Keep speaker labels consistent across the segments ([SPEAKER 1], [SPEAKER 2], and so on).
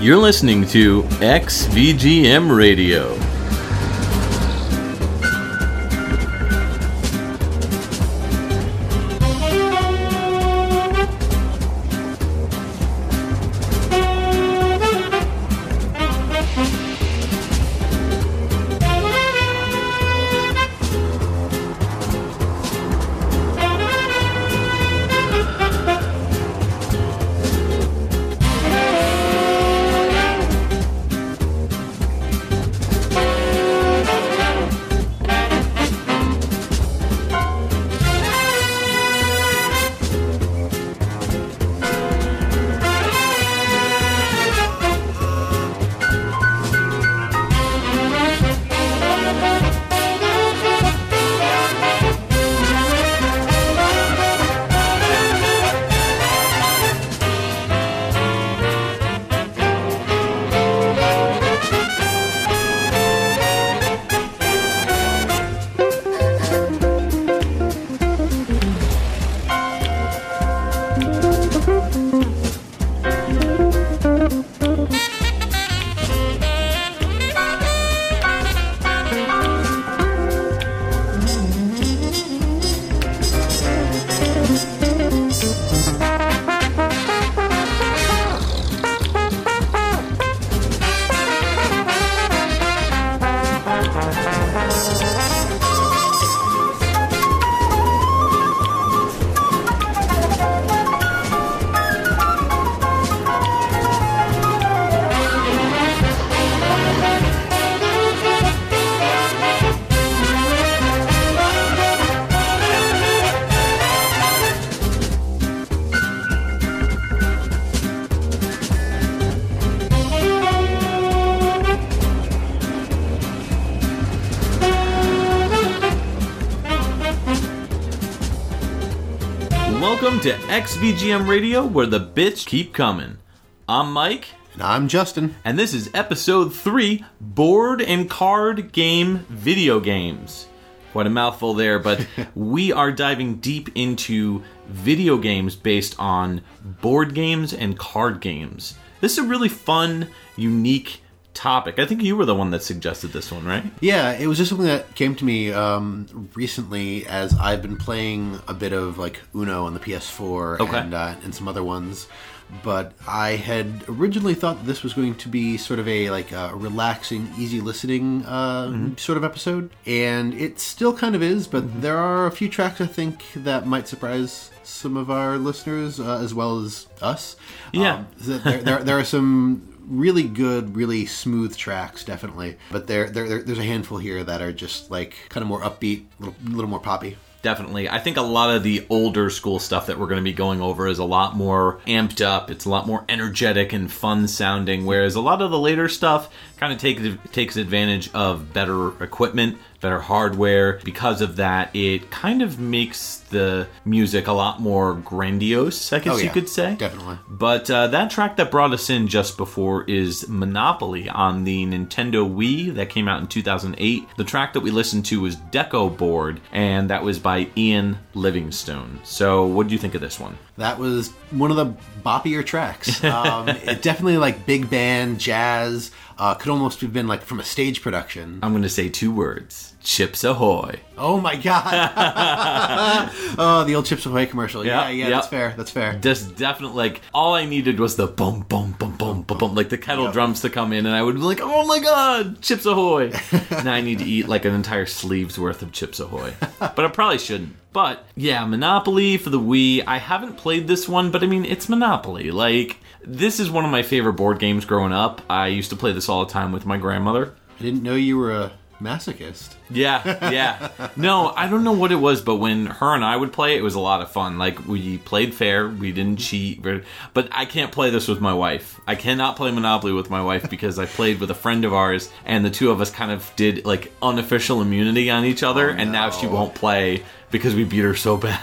[SPEAKER 1] You're listening to XVGM Radio. XVGM Radio, where the bits keep coming. I'm Mike,
[SPEAKER 2] And I'm Justin.
[SPEAKER 1] and this is episode 3 Board and Card Game Video Games. Quite a mouthful there, but we are diving deep into video games based on board games and card games. This is a really fun, unique topic. I think you were the one that suggested this one, right?
[SPEAKER 2] Yeah, it was just something that came to me um, recently as I've been playing a bit of like Uno on the PS4
[SPEAKER 1] Okay.
[SPEAKER 2] and uh, and some other ones. But I had originally thought this was going to be sort of a like a relaxing, easy listening uh, sort of episode, and it still kind of is. But there are a few tracks I think that might surprise some of our listeners uh, as well as us.
[SPEAKER 1] Yeah.
[SPEAKER 2] Um, there, there, there are some really good, really smooth tracks, definitely. But there, there, there- there's a handful here that are just like kind of more upbeat, a little, little more poppy.
[SPEAKER 1] Definitely. I think a lot of the older school stuff that we're going to be going over is a lot more amped up. It's a lot more energetic and fun sounding, whereas a lot of the later stuff kind of takes takes advantage of better equipment, better hardware. Because of that, it kind of makes the music a lot more grandiose, I guess
[SPEAKER 2] Oh,
[SPEAKER 1] you could say.
[SPEAKER 2] Definitely.
[SPEAKER 1] But uh, that track that brought us in just before is Monopoly on the Nintendo Wii that came out in 2008. The track that we listened to was Deco Board, and that was by Ian Livingstone. So, what do you think of this one?
[SPEAKER 2] That was one of the boppier tracks. Um, it definitely like big band jazz. Uh, could almost have been like from a stage production.
[SPEAKER 1] I'm going to say two words Chips Ahoy.
[SPEAKER 2] Oh my god! oh, the old Chips Ahoy commercial. Yeah,
[SPEAKER 1] Yeah,
[SPEAKER 2] yeah,
[SPEAKER 1] yeah.
[SPEAKER 2] that's fair. That's fair.
[SPEAKER 1] Just definitely, like, all I needed was the boom, boom, boom, boom, boom, boom, like the kettle
[SPEAKER 2] Yep.
[SPEAKER 1] drums to come in, and I would be like, oh my god, Chips Ahoy. now I need to eat like an entire sleeve's worth of Chips Ahoy. but I probably shouldn't. But yeah, Monopoly for the Wii. I haven't played this one, but I mean, it's Monopoly. Like, this is one of my favorite board games growing up. I used to play this all the time with my grandmother.
[SPEAKER 2] I didn't know you were a masochist.
[SPEAKER 1] Yeah, yeah. No, I don't know what it was, but when her and I would play, it was a lot of fun. Like we played fair, we didn't cheat, but I can't play this with my wife. I cannot play Monopoly with my wife because I played with a friend of ours, and the two of us kind of did like unofficial immunity on each other, oh, and now she won't play because we beat her so bad.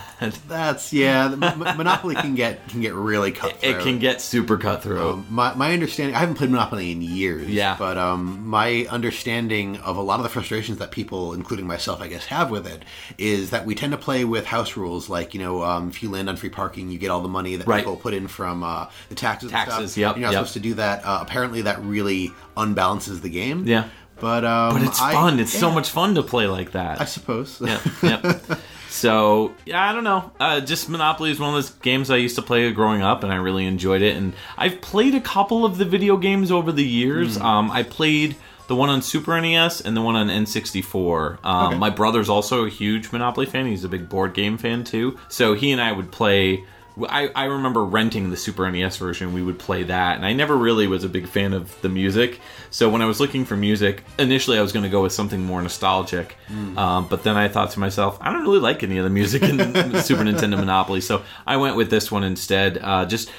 [SPEAKER 2] That's yeah. Monopoly can get can get really cutthroat.
[SPEAKER 1] It can get super cutthroat.
[SPEAKER 2] Um, my, my understanding, I haven't played Monopoly in years.
[SPEAKER 1] Yeah.
[SPEAKER 2] But um, my understanding of a lot of the frustrations that people, including myself, I guess, have with it is that we tend to play with house rules. Like, you know, um, if you land on free parking, you get all the money that
[SPEAKER 1] Right.
[SPEAKER 2] people put in from uh, the taxes.
[SPEAKER 1] Taxes,
[SPEAKER 2] And stuff.
[SPEAKER 1] yep,
[SPEAKER 2] You're not
[SPEAKER 1] yep.
[SPEAKER 2] supposed to do that. Uh, apparently, that really unbalances the game.
[SPEAKER 1] Yeah.
[SPEAKER 2] But um,
[SPEAKER 1] but it's
[SPEAKER 2] I-
[SPEAKER 1] fun. It's so much fun to play like that.
[SPEAKER 2] I suppose.
[SPEAKER 1] yeah, yep. So yeah, I don't know. Uh, just Monopoly is one of those games I used to play growing up, and I really enjoyed it. And I've played a couple of the video games over the years. Um, I played the one on Super NES and the one on N64. Um,
[SPEAKER 2] Okay.
[SPEAKER 1] My brother's also a huge Monopoly fan. He's a big board game fan too. So he and I would play. I, I remember renting the Super NES version. We would play that, and I never really was a big fan of the music. So when I was looking for music, initially I was going to go with something more nostalgic. Um, but then I thought to myself, I don't really like any of the music in Super Nintendo Monopoly, so I went with this one instead. Uh, just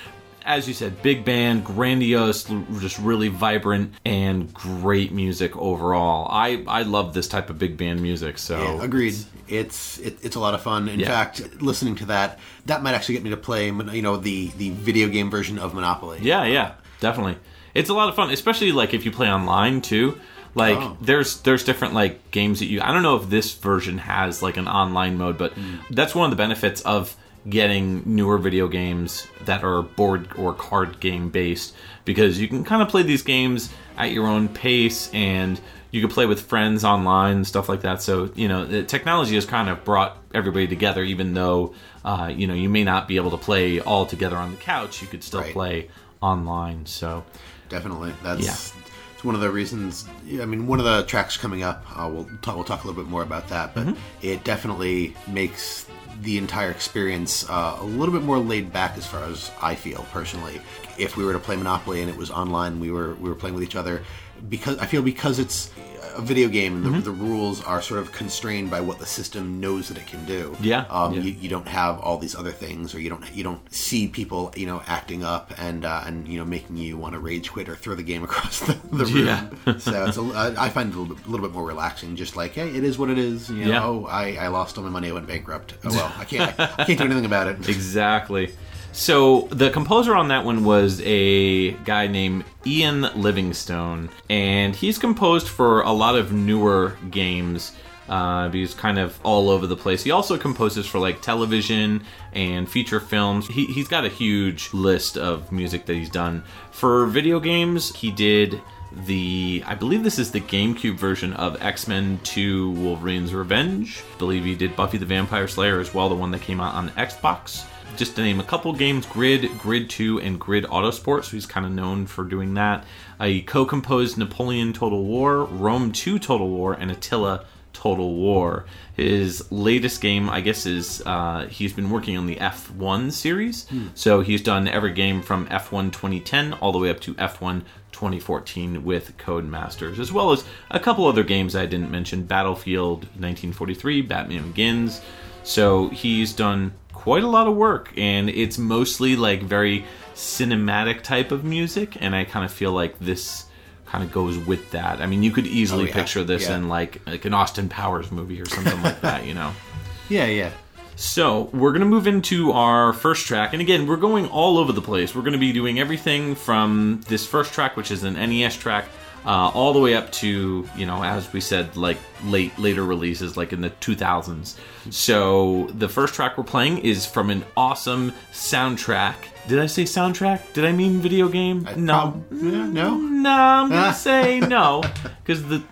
[SPEAKER 1] as you said, big band, grandiose, just really vibrant, and great music overall. I I love this type of big band music. So
[SPEAKER 2] Yeah, agreed. It's it, it's a lot of fun. In
[SPEAKER 1] Yeah.
[SPEAKER 2] fact, listening to that, that might actually get me to play, you know, the the video game version of Monopoly.
[SPEAKER 1] Yeah, yeah, definitely. It's a lot of fun, especially like if you play online too. Like
[SPEAKER 2] Oh.
[SPEAKER 1] there's there's different like games that you I don't know if this version has like an online mode, but mm. that's one of the benefits of getting newer video games that are board or card game based because you can kind of play these games at your own pace and you can play with friends online and stuff like that. So, you know, the technology has kind of brought everybody together even though uh, you know, you may not be able to play all together on the couch, you could still
[SPEAKER 2] Right.
[SPEAKER 1] play online. So,
[SPEAKER 2] Definitely. That's
[SPEAKER 1] Yeah.
[SPEAKER 2] it's one of the reasons. I mean, one of the tracks coming up. Uh, we'll talk. We'll talk a little bit more about that, but
[SPEAKER 1] Mm-hmm.
[SPEAKER 2] it definitely makes the entire experience uh, a little bit more laid back, as far as I feel personally. If we were to play Monopoly and it was online, we were we were playing with each other. Because I feel because it's a video game,
[SPEAKER 1] Mm-hmm.
[SPEAKER 2] the, the rules are sort of constrained by what the system knows that it can do.
[SPEAKER 1] Yeah,
[SPEAKER 2] Um,
[SPEAKER 1] yeah.
[SPEAKER 2] You, you don't have all these other things, or you don't you don't see people you know acting up and uh, and you know making you want to rage quit or throw the game across the, the room.
[SPEAKER 1] Yeah.
[SPEAKER 2] so it's a, I I find it a little, bit, a little bit more relaxing. Just like hey, it is what it is. You know,
[SPEAKER 1] Yeah.
[SPEAKER 2] oh, I, I lost all my money. I went bankrupt. Oh well, I can't I, can't do anything about it.
[SPEAKER 1] exactly. So, the composer on that one was a guy named Ian Livingstone, and he's composed for a lot of newer games. Uh, he's kind of all over the place. He also composes for like television and feature films. He, he's got a huge list of music that he's done. For video games, he did the I believe this is the GameCube version of X-Men 2 Wolverine's Revenge. I believe he did Buffy the Vampire Slayer as well, the one that came out on Xbox. Just to name a couple games, Grid, Grid 2, and Grid Autosport, so he's kind of known for doing that. Uh, he co-composed Napoleon Total War, Rome 2 Total War, and Attila Total War. His latest game, I guess, is uh, he's been working on the F1 series. So he's done every game from F1 2010 all the way up to F1 2014 with Codemasters, as well as a couple other games I didn't mention Battlefield 1943, Batman Begins. So he's done quite a lot of work, and it's mostly like very cinematic type of music, and I kind of feel like this kind of goes with that. I mean, you could easily
[SPEAKER 2] Oh, yeah.
[SPEAKER 1] picture this
[SPEAKER 2] Yeah.
[SPEAKER 1] in like like an Austin Powers movie or something like that, you know.
[SPEAKER 2] Yeah, yeah.
[SPEAKER 1] So, we're to move into our first track. And again, we're going all over the place. We're to be doing everything from this first track, which is an NES track, uh, all the way up to, you know, as we said, like late, later releases, like in the 2000s. So, the first track we're playing is from an awesome soundtrack. Did I say soundtrack? Did I mean video game? no.
[SPEAKER 2] Prob- yeah, no.
[SPEAKER 1] No, I'm gonna say no because the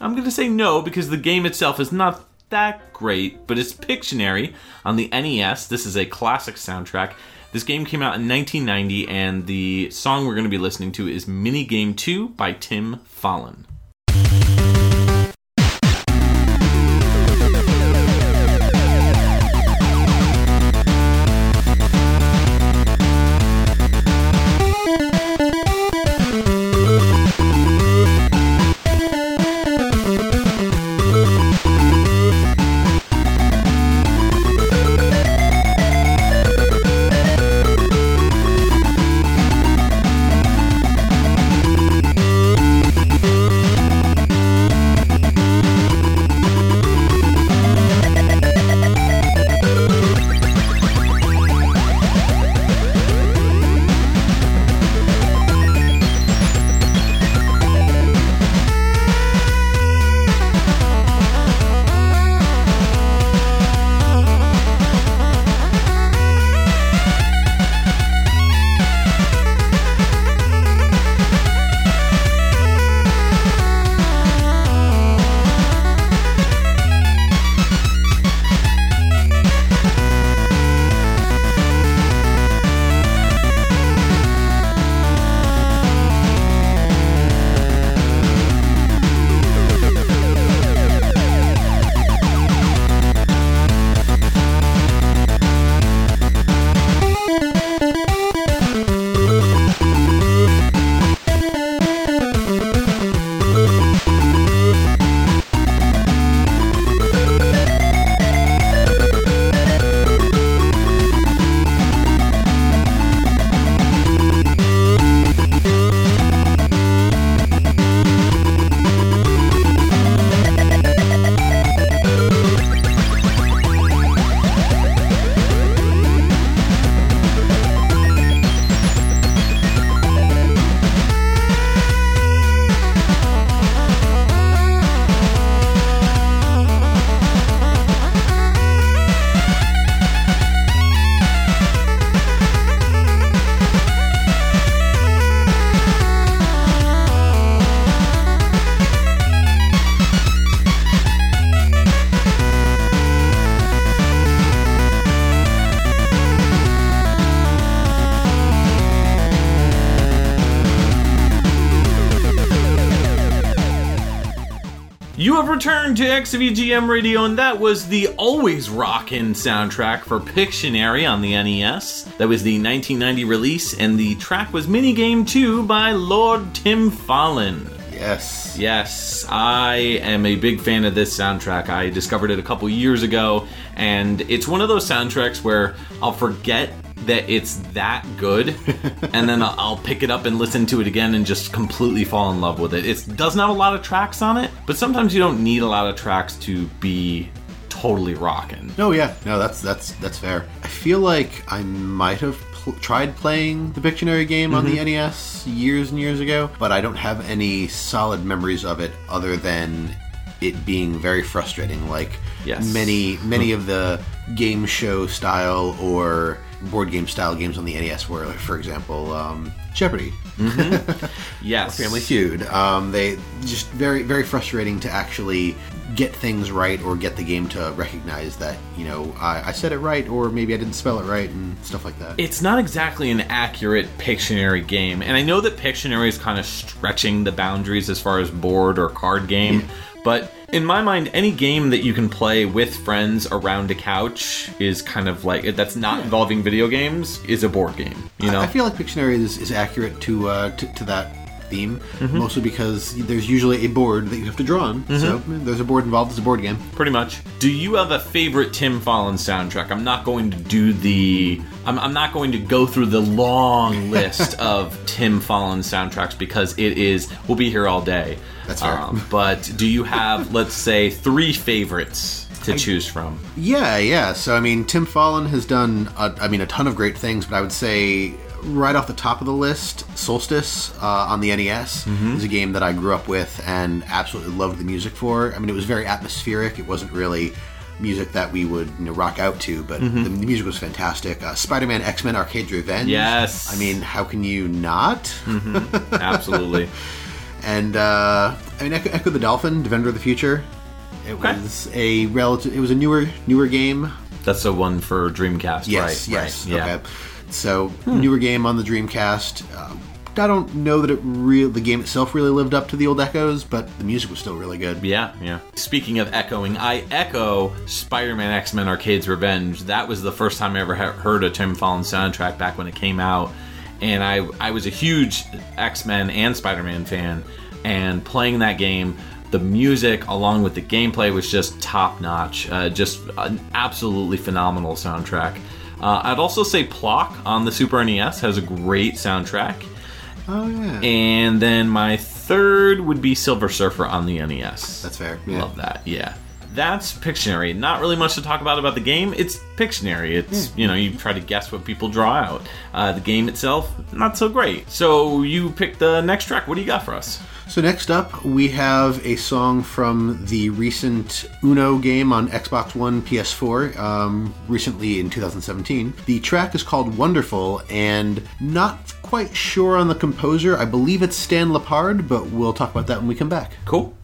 [SPEAKER 1] I'm gonna say no because the game itself is not that great, but it's Pictionary on the NES. This is a classic soundtrack. This game came out in 1990, and the song we're going to be listening to is Minigame 2 by Tim Follin. To XVGM Radio, and that was the always rockin' soundtrack for Pictionary on the NES. That was the 1990 release, and the track was Minigame 2 by Lord Tim Follin.
[SPEAKER 2] Yes.
[SPEAKER 1] Yes, I am a big fan of this soundtrack. I discovered it a couple years ago, and it's one of those soundtracks where I'll forget that it's that good, and then I'll- I'll pick it up and listen to it again and just completely fall in love with it. It doesn't have a lot of tracks on it, but sometimes you don't need a lot of tracks to be totally rocking.
[SPEAKER 2] No, yeah, no, that's that's that's fair. I feel like I might have pl- tried playing the Pictionary game on
[SPEAKER 1] Mm-hmm.
[SPEAKER 2] the NES years and years ago, but I don't have any solid memories of it other than it being very frustrating. Like
[SPEAKER 1] Yes.
[SPEAKER 2] many many of the game show style or board game style games on the NES were, like, for example, um, Jeopardy.
[SPEAKER 1] Yes.
[SPEAKER 2] Family Feud. Um, they just very very frustrating to actually get things right or get the game to recognize that you know I, I said it right or maybe I didn't spell it right and stuff like that.
[SPEAKER 1] it's not exactly an accurate Pictionary game, and I know that Pictionary is kind of stretching the boundaries as far as board or card game, but in my mind, any game that you can play with friends around a couch is kind of like that's not involving video games is a board game. You know,
[SPEAKER 2] I feel like Pictionary is, is accurate to, uh, to to that theme,
[SPEAKER 1] Mm-hmm.
[SPEAKER 2] mostly because there's usually a board that you have to draw on. So
[SPEAKER 1] Mm-hmm.
[SPEAKER 2] eh, there's a board involved. It's a board game.
[SPEAKER 1] pretty much. Do you have a favorite Tim Follin soundtrack? I'm not going to do the. I'm, I'm not going to go through the long list of Tim Follin soundtracks because it is. We'll be here all day.
[SPEAKER 2] That's fair.
[SPEAKER 1] Um, but do you have, let's say, three favorites to choose from?
[SPEAKER 2] Yeah, yeah. So I mean, Tim Follin has done, a, I mean, a ton of great things, but I would say right off the top of the list, Solstice uh, on the NES is a game that I grew up with and absolutely loved the music for. I mean, it was very atmospheric. It wasn't really music that we would you know, rock out to, but the, the music was fantastic. Uh, Spider-Man X-Men Arcade's Revenge.
[SPEAKER 1] Yes.
[SPEAKER 2] I mean, how can you not?
[SPEAKER 1] Absolutely.
[SPEAKER 2] and uh, I mean, Ecco, Ecco the Dolphin, Defender of the Future. It
[SPEAKER 1] Okay.
[SPEAKER 2] was a relative. It was a newer newer game.
[SPEAKER 1] That's the one for Dreamcast,
[SPEAKER 2] Yes,
[SPEAKER 1] right?
[SPEAKER 2] yes.
[SPEAKER 1] Right. Yeah.
[SPEAKER 2] Okay. So newer game on the Dreamcast. Uh, I don't know that it real the game itself really lived up to the old echoes, but the music was still really good.
[SPEAKER 1] Yeah, yeah. Speaking of echoing, I echo Spider-Man X-Men Arcade's Revenge. That was the first time I ever he- heard a Tim Follin soundtrack back when it came out, and I I was a huge X-Men and Spider-Man fan, and playing that game. The music, along with the gameplay, was just top notch. Uh, just an absolutely phenomenal soundtrack. Uh, I'd also say Plok on the Super NES has a great soundtrack.
[SPEAKER 2] Oh yeah,
[SPEAKER 1] And then my third would be Silver Surfer on the NES.
[SPEAKER 2] that's fair. Yeah.
[SPEAKER 1] Love that. Yeah. That's Pictionary. Not really much to talk about about the game. It's Pictionary. It's, you know, you try to guess what people draw out. Uh, the game itself, not so great. So you pick the next track. What do you got for us?
[SPEAKER 2] So next up, we have a song from the recent Uno game on Xbox One, PS4, um, recently in 2017. The track is called "Wonderful," and not quite sure on the composer. I believe it's Stan Lepard, but we'll talk about that when we come back.
[SPEAKER 1] Cool.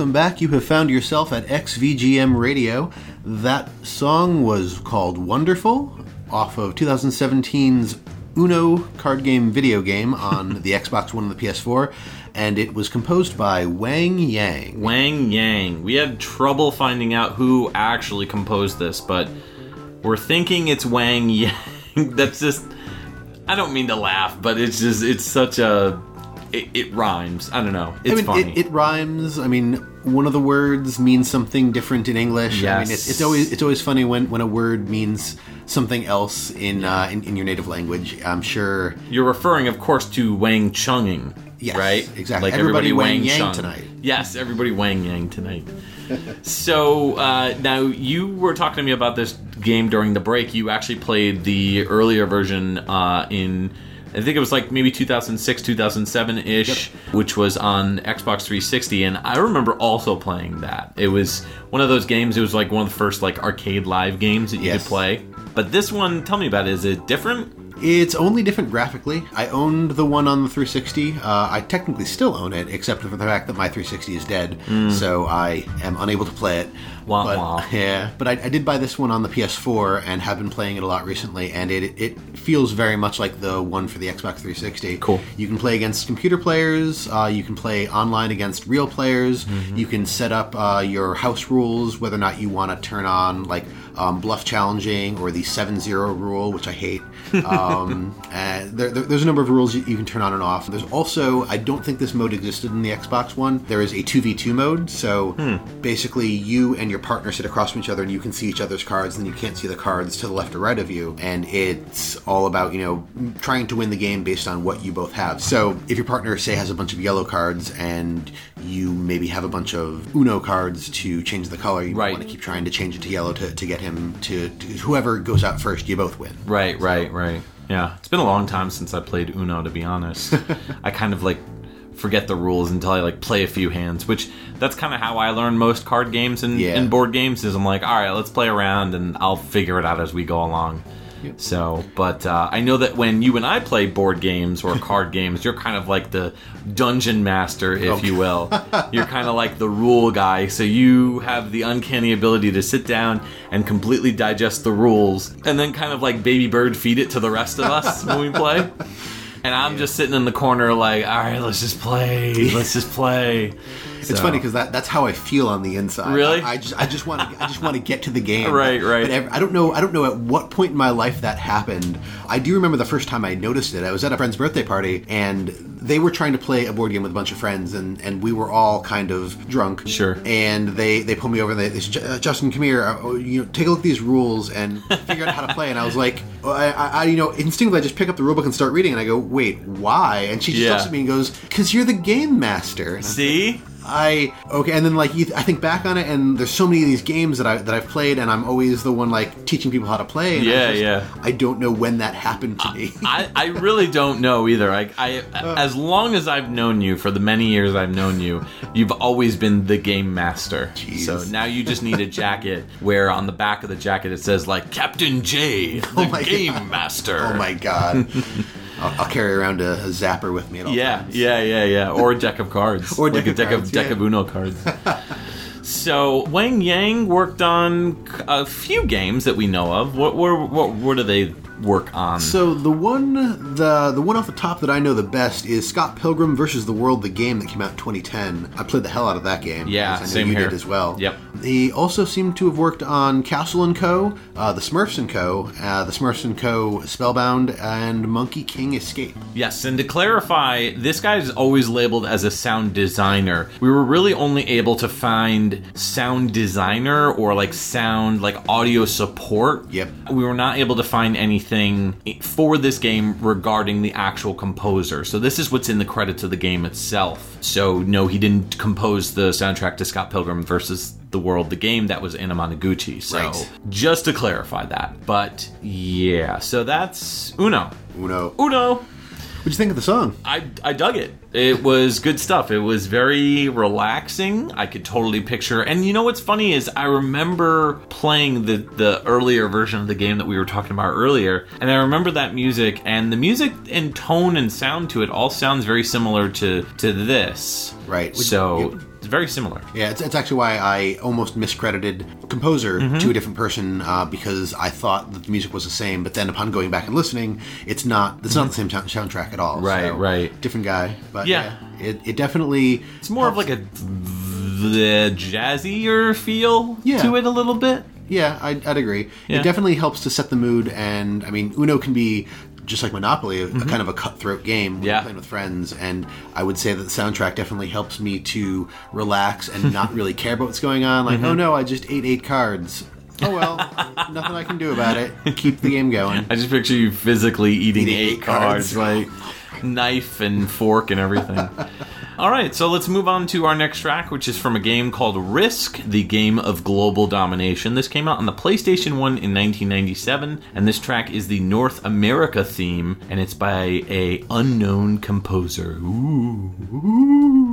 [SPEAKER 2] Welcome back. You have found yourself at XVGM Radio. That song was called Wonderful off of 2017's Uno card game video game on the Xbox One and the PS4, and it was composed by Wang Yang.
[SPEAKER 1] Wang Yang. We had trouble finding out who actually composed this, but we're thinking it's Wang Yang. That's just. I don't mean to laugh, but it's just. It's such a. It, it rhymes. I don't know. It's
[SPEAKER 2] I mean,
[SPEAKER 1] funny.
[SPEAKER 2] It, it rhymes. I mean, one of the words means something different in English. I mean, it's, it's always it's always funny when, when a word means something else in, uh, in in your native language. I'm sure.
[SPEAKER 1] You're referring, of course, to Wang Chunging.
[SPEAKER 2] Yes,
[SPEAKER 1] right?
[SPEAKER 2] exactly.
[SPEAKER 1] Like
[SPEAKER 2] Everybody
[SPEAKER 1] everybody,
[SPEAKER 2] Wang
[SPEAKER 1] Wang,
[SPEAKER 2] Yang
[SPEAKER 1] Chung.
[SPEAKER 2] tonight.
[SPEAKER 1] Yes, everybody Wang Yang tonight. so uh, now you were talking to me about this game during the break. You actually played the earlier version uh, in. I think it was like maybe 2006, 2007 ish, which was on Xbox 360, and I remember also playing that. It was one of those games. It was like one of the first like arcade live games that you
[SPEAKER 2] Yes.
[SPEAKER 1] could play. But this one, tell me about it. Is it different?
[SPEAKER 2] It's only different graphically. I owned the one on the 360. Uh, I technically still own it, except for the fact that my 360 is dead, so I am unable to play it.
[SPEAKER 1] Wah,
[SPEAKER 2] but,
[SPEAKER 1] wah.
[SPEAKER 2] Yeah, but I, I did buy this one on the PS4 and have been playing it a lot recently, and it it feels very much like the one for the Xbox 360.
[SPEAKER 1] Cool.
[SPEAKER 2] You can play against computer players. Uh, you can play online against real players.
[SPEAKER 1] Mm-hmm.
[SPEAKER 2] You can set up uh, your house rules, whether or not you want to turn on like um, bluff challenging or the 7-0 rule, which I hate. Um, and there, there- there's a number of rules you, you can turn on and off. There's also, I don't think this mode existed in the Xbox One. There is a 2v2 mode, so basically you and your partner sit across from each other and you can see each other's cards, and you can't see the cards to the left or right of you. And it's all about, you know, trying to win the game based on what you both have. So if your partner, say, has a bunch of yellow cards and you maybe have a bunch of Uno cards to change the color, you
[SPEAKER 1] Right.
[SPEAKER 2] want to keep trying to change it to yellow to, to get him to, to whoever goes out first, you both win.
[SPEAKER 1] Right, right, right. Yeah, it's been a long time since I played Uno. To be honest, I kind of like forget the rules until I like play a few hands. Which that's kind of how I learn most card games and,
[SPEAKER 2] Yeah.
[SPEAKER 1] and board games. Is I'm like, all right, let's play around, and I'll figure it out as we go along. So, but uh, I know that when you and I play board games or card games, you're kind of like the dungeon master, if you will. You're kind of like the rule guy. So you have the uncanny ability to sit down and completely digest the rules, and then kind of like baby bird feed it to the rest of us when we play. And I'm just sitting in the corner, like, all right, let's just play. Let's just play.
[SPEAKER 2] It's funny because that, that's how I feel on the inside.
[SPEAKER 1] Really?
[SPEAKER 2] I, I just I just want to I just want to get to the game.
[SPEAKER 1] Right, right.
[SPEAKER 2] But I don't know I don't know at what point in my life that happened. I do remember the first time I noticed it. I was at a friend's birthday party and they were trying to play a board game with a bunch of friends and, and we were all kind of drunk.
[SPEAKER 1] Sure.
[SPEAKER 2] And they, they pulled me over and they, they said, "Ju- uh, Justin, come here. Uh, oh, you know, take a look at these rules and figure out how to play. And I was like, oh, I, I, you know, instinctively I just pick up the rulebook and start reading. And I go, wait, why? And she just
[SPEAKER 1] Yeah.
[SPEAKER 2] looks at me and goes, because you're the game master.
[SPEAKER 1] See?
[SPEAKER 2] I okay, and then like you, I think back on it, and there's so many of these games that I that I've played, and I'm always the one like teaching people how to play. And I
[SPEAKER 1] Yeah,
[SPEAKER 2] just-
[SPEAKER 1] yeah.
[SPEAKER 2] I don't know when that happened to me.
[SPEAKER 1] I, I really don't know either. I, I uh. as long as I've known you for the many years I've known you, you've always been the game master.
[SPEAKER 2] Jeez.
[SPEAKER 1] So now you just need a jacket where on the back of the jacket it says like Captain J, oh the
[SPEAKER 2] Oh my
[SPEAKER 1] game
[SPEAKER 2] God.
[SPEAKER 1] master.
[SPEAKER 2] oh my god! I'll, I'll carry around a, a zapper with me at all
[SPEAKER 1] Yeah,
[SPEAKER 2] times.
[SPEAKER 1] yeah, yeah, yeah. Or a deck of cards.
[SPEAKER 2] Or a
[SPEAKER 1] like
[SPEAKER 2] deck
[SPEAKER 1] a
[SPEAKER 2] of
[SPEAKER 1] deck
[SPEAKER 2] cards,
[SPEAKER 1] of deck
[SPEAKER 2] yeah.
[SPEAKER 1] of Uno cards. so Wang Yang worked on a few games that we know of. What were what, what do they work on?
[SPEAKER 2] So the one the the one off the top that I know the best is Scott Pilgrim versus the World, the game that came out in 2010. I played the hell out of that game.
[SPEAKER 1] Yeah,
[SPEAKER 2] I know
[SPEAKER 1] same
[SPEAKER 2] you
[SPEAKER 1] here.
[SPEAKER 2] did as well.
[SPEAKER 1] Yep.
[SPEAKER 2] He also seemed to have worked on Castle and Co, uh, the Smurfs and Co, uh, the Smurfs and Co, Spellbound, and Monkey King Escape.
[SPEAKER 1] Yes, and to clarify, this guy is always labeled as a sound designer. We were really only able to find sound designer or like sound like audio support.
[SPEAKER 2] Yep.
[SPEAKER 1] We were not able to find anything anything for this game regarding the actual composer. So this is what's in the credits of the game itself. So no, he didn't compose the soundtrack to Scott Pilgrim versus the World, the game that was Anamanaguchi. So
[SPEAKER 2] Right.
[SPEAKER 1] just to clarify that. But yeah, so that's Uno.
[SPEAKER 2] Uno.
[SPEAKER 1] Uno.
[SPEAKER 2] What'd you think of the song?
[SPEAKER 1] I, I dug it. It was good stuff. It was very relaxing. I could totally picture. And you know what's funny is I remember playing the the earlier version of the game that we were talking about earlier, and I remember that music and the music and tone and sound to it all sounds very similar to to this.
[SPEAKER 2] Right.
[SPEAKER 1] So
[SPEAKER 2] yeah.
[SPEAKER 1] Very similar.
[SPEAKER 2] Yeah, it's, it's actually why I almost miscredited composer
[SPEAKER 1] Mm-hmm.
[SPEAKER 2] to a different person uh, because I thought that the music was the same, but then upon going back and listening, it's not. It's not the same sound- soundtrack at all.
[SPEAKER 1] Mm-hmm. Right,
[SPEAKER 2] So,
[SPEAKER 1] right.
[SPEAKER 2] Different guy, but
[SPEAKER 1] Yeah.
[SPEAKER 2] yeah, it, it definitely.
[SPEAKER 1] It's more of like a the jazzier feel
[SPEAKER 2] Yeah.
[SPEAKER 1] to it a little bit.
[SPEAKER 2] Yeah, I'd, I'd agree.
[SPEAKER 1] Yeah.
[SPEAKER 2] It definitely helps to set the mood, and I mean, Uno can be just like Monopoly, a, a kind of a cutthroat game when
[SPEAKER 1] Mm-hmm. Yeah.
[SPEAKER 2] playing with friends. And I would say that the soundtrack definitely helps me to relax and not really care about what's going on. Like,
[SPEAKER 1] Mm-hmm.
[SPEAKER 2] oh no, I just ate eight cards. Oh well, nothing I can do about it. Keep the game going.
[SPEAKER 1] I just picture you physically eating,
[SPEAKER 2] Eating
[SPEAKER 1] eight,
[SPEAKER 2] eight
[SPEAKER 1] cards,
[SPEAKER 2] cards.
[SPEAKER 1] like knife and fork and everything. All right, so let's move on to our next track, which is from a game called Risk, the game of global domination. This came out on the PlayStation 1 in 1997, and this track is the North America theme, and it's by a unknown composer. Ooh. Ooh.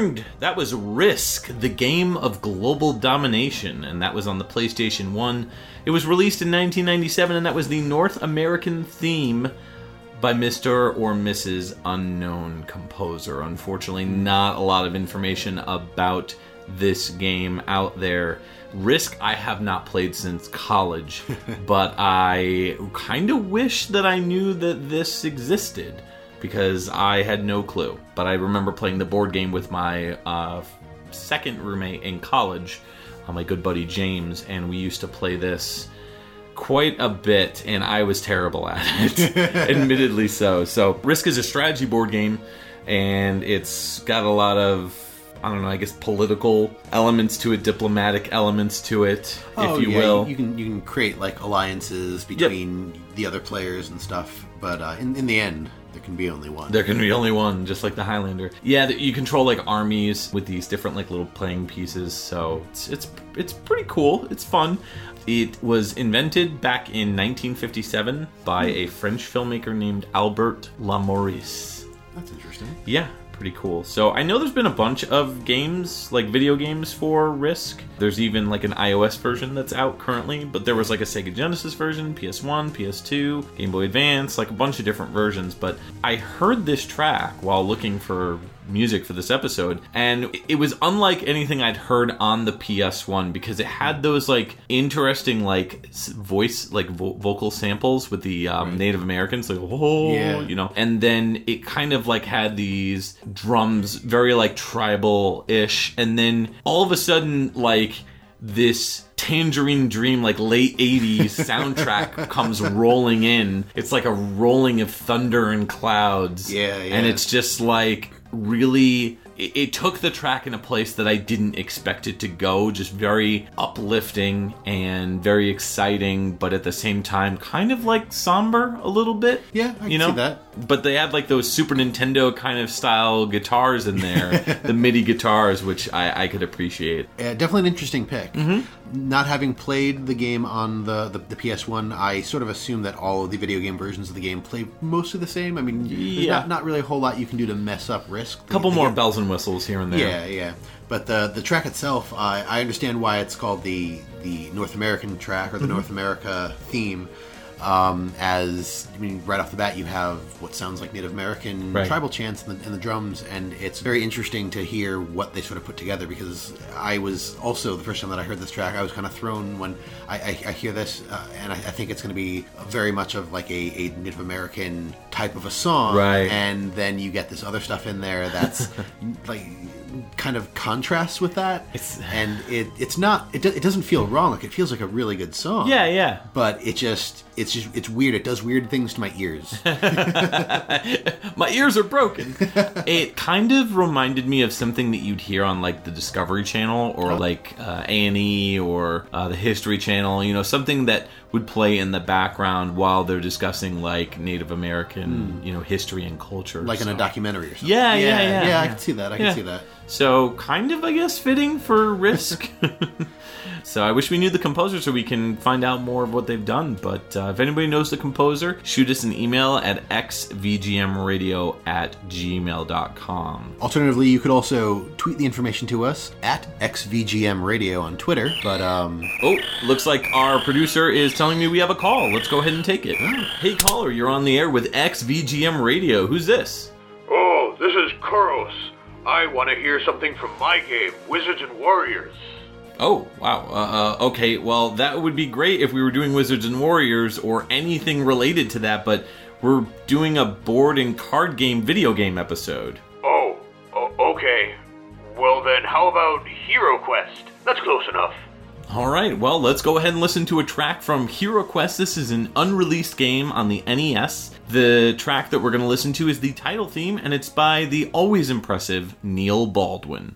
[SPEAKER 1] Returned. That was Risk, the game of global domination, and that was on the PlayStation 1. It was released in 1997, and that was the North American theme by Mr. or Mrs. Unknown Composer. Unfortunately, not a lot of information about this game out there. Risk I have not played since college, but I kind of wish that I knew that this existed because I had no clue. But I remember playing the board game with my uh, second roommate in college, uh, my good buddy James, and we used to play this quite a bit, and I was terrible at it, admittedly so. So, Risk is a strategy board game, and it's got a lot of I don't know, I guess political elements to it, diplomatic elements to it,
[SPEAKER 2] Oh,
[SPEAKER 1] if you
[SPEAKER 2] yeah,
[SPEAKER 1] will.
[SPEAKER 2] You can you can create like alliances between the other players and stuff, but uh, in in the end, there can be only one.
[SPEAKER 1] There can be only one, just like the Highlander. Yeah, you control like armies with these different like little playing pieces. So it's it's it's pretty cool. It's fun. It was invented back in 1957 by hmm. a French filmmaker named Albert Lamorisse.
[SPEAKER 2] That's interesting.
[SPEAKER 1] Yeah, pretty cool. So I know there's been a bunch of games, like video games for Risk. There's even like an iOS version that's out currently, but there was like a Sega Genesis version, PS1, PS2, Game Boy Advance, like a bunch of different versions. But I heard this track while looking for music for this episode and it was unlike anything I'd heard on the PS1 because it had those like interesting like voice like vo- vocal samples with the um, Native Americans like oh
[SPEAKER 2] Yeah.
[SPEAKER 1] you know and then it kind of like had these drums very like tribal ish and then all of a sudden like this tangerine dream like late 80s soundtrack comes rolling in it's like a rolling of thunder and clouds
[SPEAKER 2] Yeah, yeah.
[SPEAKER 1] and it's just like really it, it took the track in a place that I didn't expect it to go just very uplifting and very exciting but at the same time kind of like somber a little bit
[SPEAKER 2] Yeah, I
[SPEAKER 1] you know
[SPEAKER 2] see that.
[SPEAKER 1] but they had like those Super Nintendo kind of style guitars in there, the MIDI guitars, which I, I could appreciate.
[SPEAKER 2] Uh, definitely an interesting pick.
[SPEAKER 1] Mm-hmm.
[SPEAKER 2] Not having played the game on the, the, the PS1, I sort of assume that all of the video game versions of the game play mostly the same. I mean, there's
[SPEAKER 1] Yeah.
[SPEAKER 2] not, not really a whole lot you can do to mess up Risk.
[SPEAKER 1] A couple
[SPEAKER 2] The-
[SPEAKER 1] more bells and whistles here and there.
[SPEAKER 2] Yeah, yeah. But the the track itself, I I understand why it's called the the North American track or
[SPEAKER 1] Mm-hmm.
[SPEAKER 2] the North America theme. Um, as I mean, right off the bat, you have what sounds like Native American
[SPEAKER 1] Right.
[SPEAKER 2] tribal chants and the, and the drums, and it's very interesting to hear what they sort of put together. Because I was also the first time that I heard this track, I was kind of thrown when I, I, I hear this, uh, and I, I think it's going to be very much of like a, a Native American type of a song,
[SPEAKER 1] Right.
[SPEAKER 2] And then you get this other stuff in there that's like kind of contrasts with that
[SPEAKER 1] It's-
[SPEAKER 2] and it it's not it, do, it doesn't feel wrong like it feels like a really good song
[SPEAKER 1] Yeah, yeah.
[SPEAKER 2] but it just it's just it's weird it does weird things to my ears
[SPEAKER 1] My ears are broken. it kind of reminded me of something that you'd hear on like the Discovery Channel or like uh, A&E or uh, the History Channel, you know, something that would play in the background while they're discussing like Native American, you know, history and culture.
[SPEAKER 2] Like in a documentary or something
[SPEAKER 1] Yeah, yeah, yeah,
[SPEAKER 2] yeah, I
[SPEAKER 1] yeah.
[SPEAKER 2] can see that I can see that
[SPEAKER 1] So, kind of, I guess, fitting for Risk. so, I wish we knew the composer so we can find out more of what they've done. But uh, if anybody knows the composer, shoot us an email at xvgmradio at gmail.com.
[SPEAKER 2] alternatively you could also tweet the information to us at xvgmradio on twitter but um
[SPEAKER 1] Oh, looks like our producer is telling me we have a call. Let's go ahead and take it. Hey, caller, you're on the air with XVGM Radio. Who's this?
[SPEAKER 3] Oh, this is Kuros. I want to hear something from my game, Wizards and Warriors.
[SPEAKER 1] Oh, wow. Uh, uh, okay, well, that would be great if we were doing Wizards and Warriors or anything related to that, but we're doing a board and card game video game episode.
[SPEAKER 3] Oh, o- okay. Well then, how about Hero Quest? That's close enough.
[SPEAKER 1] All right, well, let's go ahead and listen to a track from Hero Quest. This is an unreleased game on the NES. The track that we're going to listen to is the title theme, and it's by the always impressive Neil Baldwin.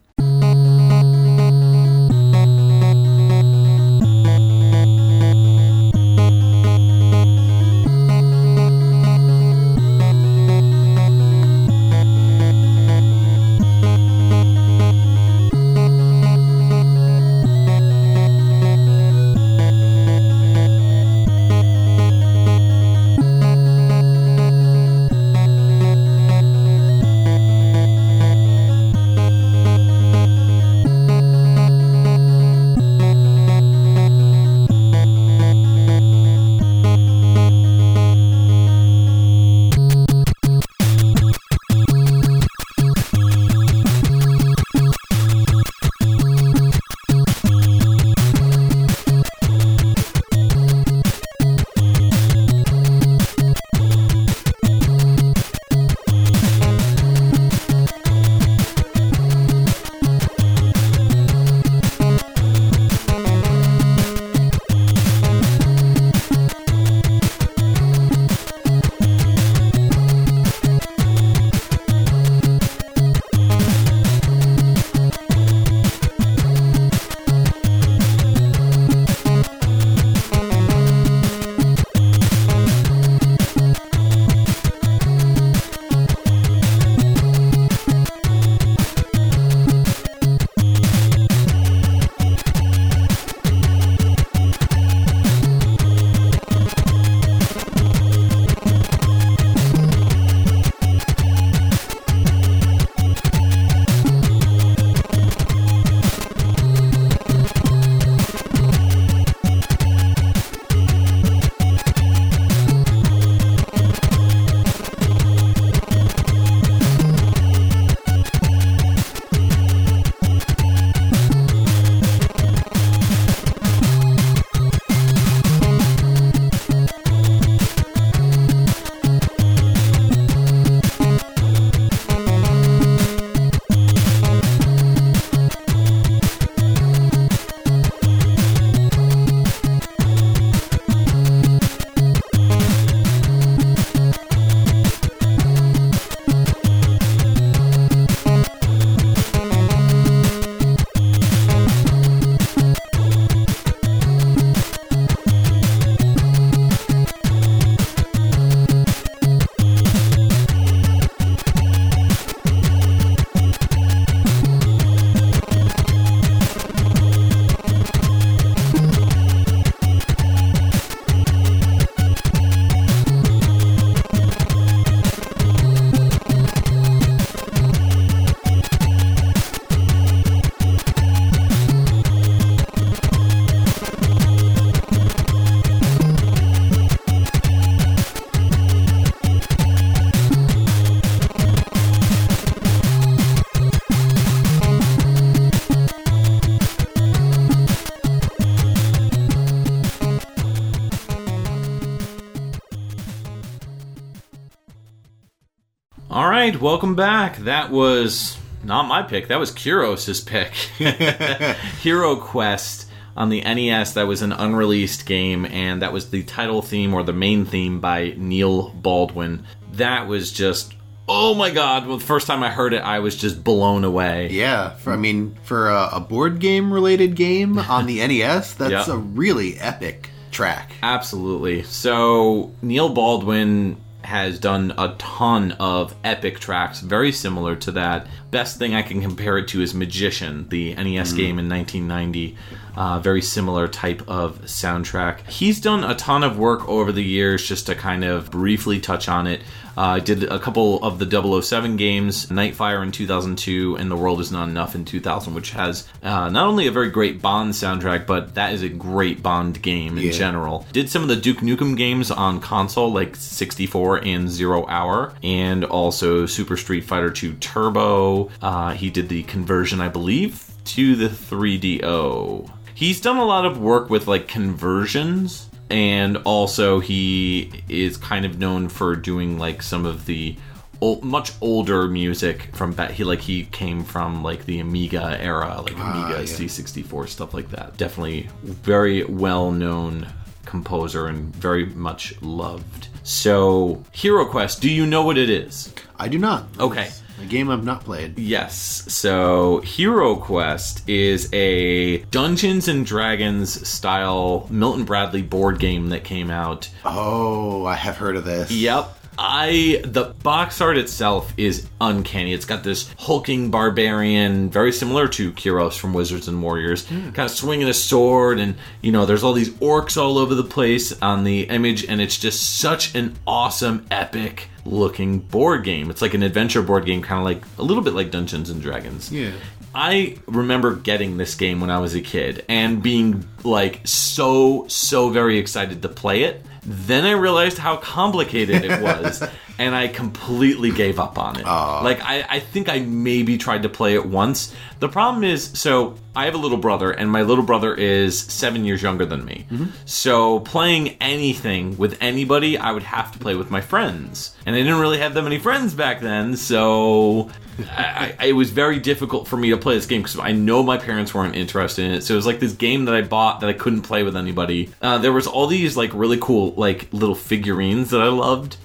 [SPEAKER 1] Right, welcome back. That was not my pick. That was Kuros's pick. Hero Quest on the NES. That was an unreleased game, and that was the title theme or the main theme by Neil Baldwin. That was just. Oh my god! Well, the first time I heard it, I was just blown away.
[SPEAKER 2] Yeah, for, I mean, for a, a board game related game on the NES, that's
[SPEAKER 1] Yeah.
[SPEAKER 2] a really epic track.
[SPEAKER 1] Absolutely. So Neil Baldwin has done a ton of epic tracks, very similar to that. Best thing I can compare it to is Magician, the NES mm. game in 1990. Uh, very similar type of soundtrack. He's done a ton of work over the years, just to kind of briefly touch on it. Uh, did a couple of the 007 games, Nightfire in 2002 and The World Is Not Enough in 2000, which has uh, not only a very great Bond soundtrack, but that is a great Bond game in
[SPEAKER 2] Yeah.
[SPEAKER 1] general. Did some of the Duke Nukem games on console, like 64 and Zero Hour, and also Super Street Fighter 2 Turbo. Uh, he did the conversion, I believe, to the 3DO. He's done a lot of work with like conversions, and also he is kind of known for doing like some of the ol much older music from back. He like he came from like the Amiga era, like ah, Amiga
[SPEAKER 2] yeah.
[SPEAKER 1] C64 stuff like that. Definitely very well known composer and very much loved. So, Hero Quest, do you know what it is?
[SPEAKER 2] I do not.
[SPEAKER 1] Okay.
[SPEAKER 2] A game I've not played.
[SPEAKER 1] Yes. So, Hero Quest is a Dungeons and Dragons style Milton Bradley board game that came out
[SPEAKER 2] Oh, I have heard of this.
[SPEAKER 1] Yep. I the box art itself is uncanny. It's got this hulking barbarian, very similar to Kuros from Wizards and Warriors, hmm. kind of swinging a sword, and you know, there's all these orcs all over the place on the image, and it's just such an awesome, epic looking board game. It's like an adventure board game, kind of like a little bit like Dungeons and Dragons.
[SPEAKER 2] Yeah.
[SPEAKER 1] I remember getting this game when I was a kid and being like so, so very excited to play it. Then I realized how complicated it was, and I completely gave up on it. Like, I, I think I maybe tried to play it once. The problem is, so I have a little brother, and my little brother is seven years younger than me. So playing anything with anybody, I would have to play with my friends. And I didn't really have that many friends back then, so I, I, it was very difficult for me to play this game because I know my parents weren't interested in it. So it was like this game that I bought that I couldn't play with anybody. Uh, there was all these like really cool like little figurines that I loved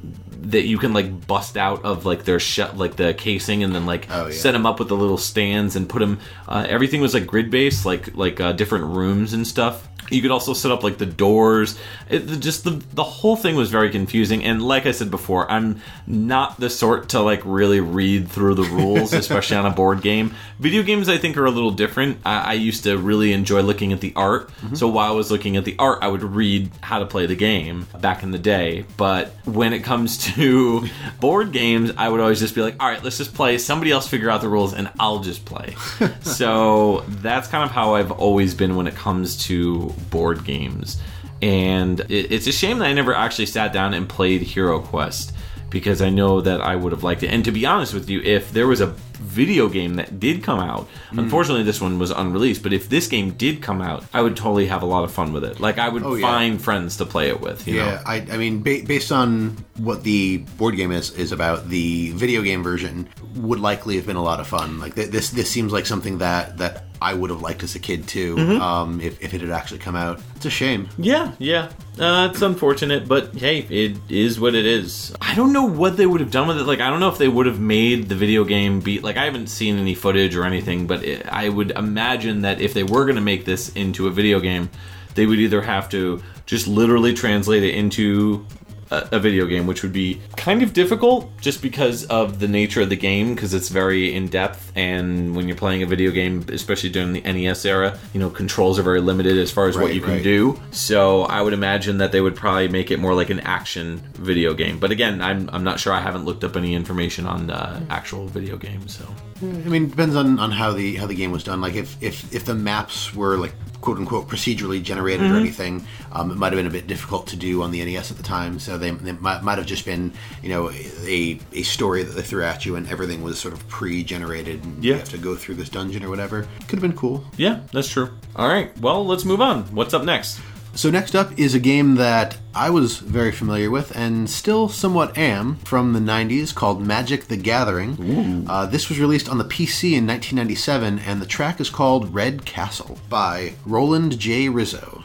[SPEAKER 1] that you can like bust out of like their shut like the casing and then like
[SPEAKER 2] Oh, yeah.
[SPEAKER 1] set them up with the little stands and put them. Uh, everything was like grid based, like like uh, different rooms and stuff. You could also set up like the doors. It, just the the whole thing was very confusing. And like I said before, I'm not the sort to like really read through the rules, especially on a board game. Video games, I think, are a little different. I, I used to really enjoy looking at the art. Mm-hmm. So while I was looking at the art, I would read how to play the game back in the day. But when it comes to board games, I would always just be like, all right, let's just play. Somebody else figure out the rules, and I'll just play. so that's kind of how I've always been when it comes to board games. And it, it's a shame that I never actually sat down and played Hero Quest because I know that I would have liked it. And to be honest with you, if there was a video game that did come out,
[SPEAKER 2] Hmm.
[SPEAKER 1] unfortunately this one was unreleased, but if this game did come out, I would totally have a lot of fun with it. Like I would
[SPEAKER 2] Oh, yeah.
[SPEAKER 1] find friends to play it with, you
[SPEAKER 2] Yeah,
[SPEAKER 1] know.
[SPEAKER 2] I, I mean, ba- based on what the board game is is about, the video game version would likely have been a lot of fun. Like th- this, this seems like something that that I would have liked as a kid too,
[SPEAKER 1] Mm-hmm.
[SPEAKER 2] um, if, if it had actually come out. It's a shame.
[SPEAKER 1] Yeah, yeah. Uh, it's unfortunate, but hey, it is what it is. I don't know what they would have done with it. Like, I don't know if they would have made the video game be like. I haven't seen any footage or anything, but it, I would imagine that if they were going to make this into a video game, they would either have to just literally translate it into a, a video game, which would be kind of difficult just because of the nature of the game, because it's very in depth. And when you're playing a video game, especially during the NES era, you know, controls are very limited as far as what
[SPEAKER 2] Right,
[SPEAKER 1] you can do. So I would imagine that they would probably make it more like an action video game. But again, I'm, I'm not sure. I haven't looked up any information on the actual video game. So
[SPEAKER 2] I mean, it depends on, on how the how the game was done. Like if if if the maps were like quote unquote procedurally generated
[SPEAKER 1] Mm-hmm.
[SPEAKER 2] or anything, um, it might have been a bit difficult to do on the NES at the time. So they, they might, might have just been you know a a story that they threw at you and everything was sort of pre-generated. And
[SPEAKER 1] Yeah.
[SPEAKER 2] you have to go through this dungeon or whatever. Could have been cool.
[SPEAKER 1] yeah, that's true. All right. Well, let's move on. What's up next?
[SPEAKER 2] So next up is a game that I was very familiar with and still somewhat am from the 90s called Magic the Gathering. Uh, this was released on the PC in 1997 and the track is called Red Castle by Roland J. Rizzo.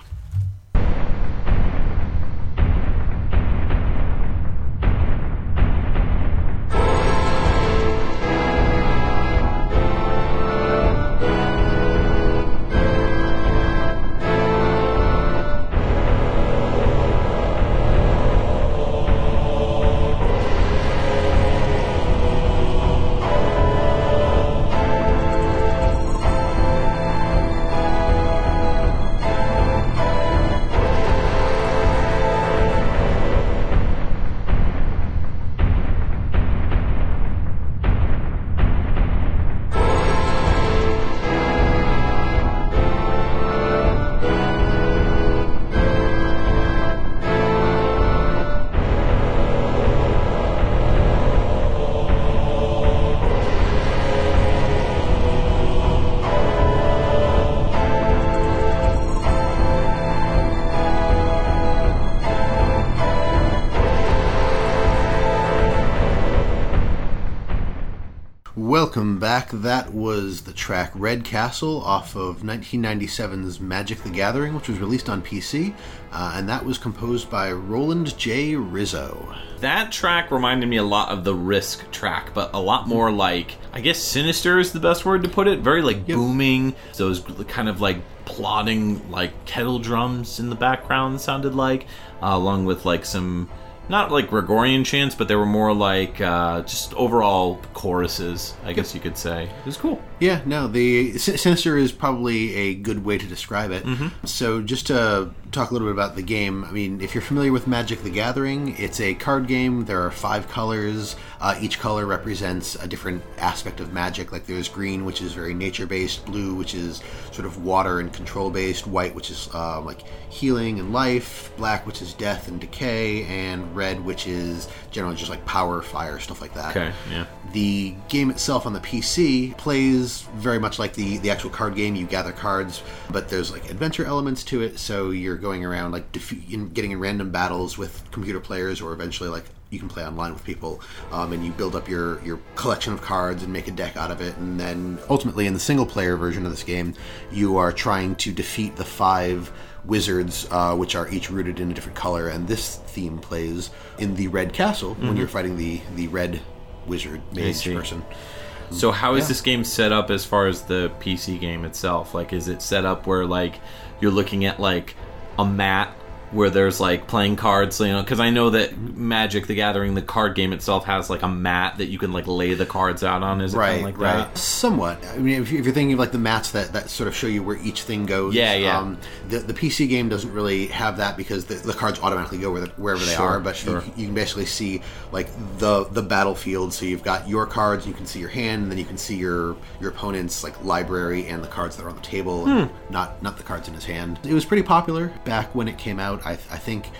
[SPEAKER 2] That was the track Red Castle off of 1997's Magic the Gathering, which was released on PC, uh, and that was composed by Roland J. Rizzo.
[SPEAKER 1] That track reminded me a lot of the Risk track, but a lot more like I guess sinister is the best word to put it. Very like booming. Those kind of like plodding like kettle drums in the background sounded like, uh, along with like some not like Gregorian chants, but they were more like uh, just overall choruses. I guess you could say it was cool.
[SPEAKER 2] Yeah, no, the Sin- Sinister is probably a good way to describe it. So, just to talk a little bit about the game, I mean, if you're familiar with Magic the Gathering, it's a card game. There are five colors. Uh, each color represents a different aspect of magic. Like there's green, which is very nature based, blue, which is sort of water and control based, white, which is uh, like healing and life, black, which is death and decay, and red, which is generally just like power, fire, stuff like that.
[SPEAKER 1] Okay, yeah.
[SPEAKER 2] The game itself on the PC plays very much like the, the actual card game. You gather cards, but there's like adventure elements to it. So you're going around like defe- getting in random battles with computer players, or eventually like you can play online with people, um, and you build up your your collection of cards and make a deck out of it. And then ultimately, in the single player version of this game, you are trying to defeat the five wizards, uh, which are each rooted in a different color. And this theme plays in the red castle when you're fighting the the red wizard mage person.
[SPEAKER 1] So how is
[SPEAKER 2] Yeah.
[SPEAKER 1] this game set up as far as the PC game itself? Like is it set up where like you're looking at like a mat where there's like playing cards, you know, cuz I know that Magic the Gathering the card game itself has like a mat that you can like lay the cards out on is it
[SPEAKER 2] Right,
[SPEAKER 1] like
[SPEAKER 2] right.
[SPEAKER 1] that?
[SPEAKER 2] Somewhat. I mean, if you- if you're thinking of like the mats that, that sort of show you where each thing goes.
[SPEAKER 1] Yeah, yeah.
[SPEAKER 2] Um, the, the PC game doesn't really have that because the, the cards automatically go where the, wherever they
[SPEAKER 1] Sure,
[SPEAKER 2] are. But
[SPEAKER 1] sure.
[SPEAKER 2] you, you can basically see like the the battlefield. So you've got your cards, you can see your hand, and then you can see your your opponent's like library and the cards that are on the table,
[SPEAKER 1] Hmm.
[SPEAKER 2] not not the cards in his hand. It was pretty popular back when it came out. I, I think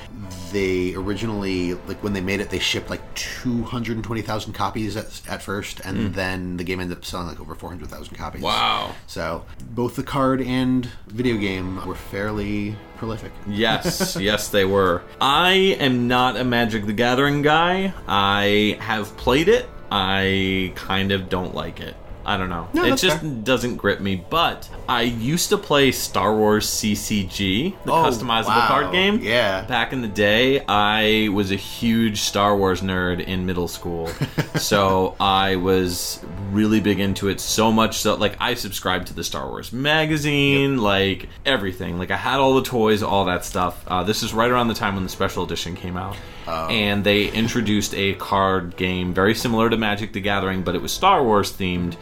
[SPEAKER 2] they originally like when they made it, they shipped like two hundred and twenty thousand copies at, at first, and hmm. then the game ended up selling like over four hundred thousand copies.
[SPEAKER 1] Wow.
[SPEAKER 2] So both the card and video game were fairly prolific.
[SPEAKER 1] Yes, yes, they were. I am not a Magic the Gathering guy. I have played it. I kind of don't like it. I don't know.
[SPEAKER 2] No,
[SPEAKER 1] it just
[SPEAKER 2] fair.
[SPEAKER 1] doesn't grip me. But I used to play Star Wars CCG, the
[SPEAKER 2] Oh,
[SPEAKER 1] customizable
[SPEAKER 2] wow.
[SPEAKER 1] card game.
[SPEAKER 2] Yeah.
[SPEAKER 1] Back in the day, I was a huge Star Wars nerd in middle school. so I was really big into it so much so like I subscribed to the Star Wars magazine, like everything. Like I had all the toys, all that stuff. Uh, this is right around the time when the special edition came out. Oh. And they introduced a card game very similar to Magic the Gathering, but it was Star Wars themed.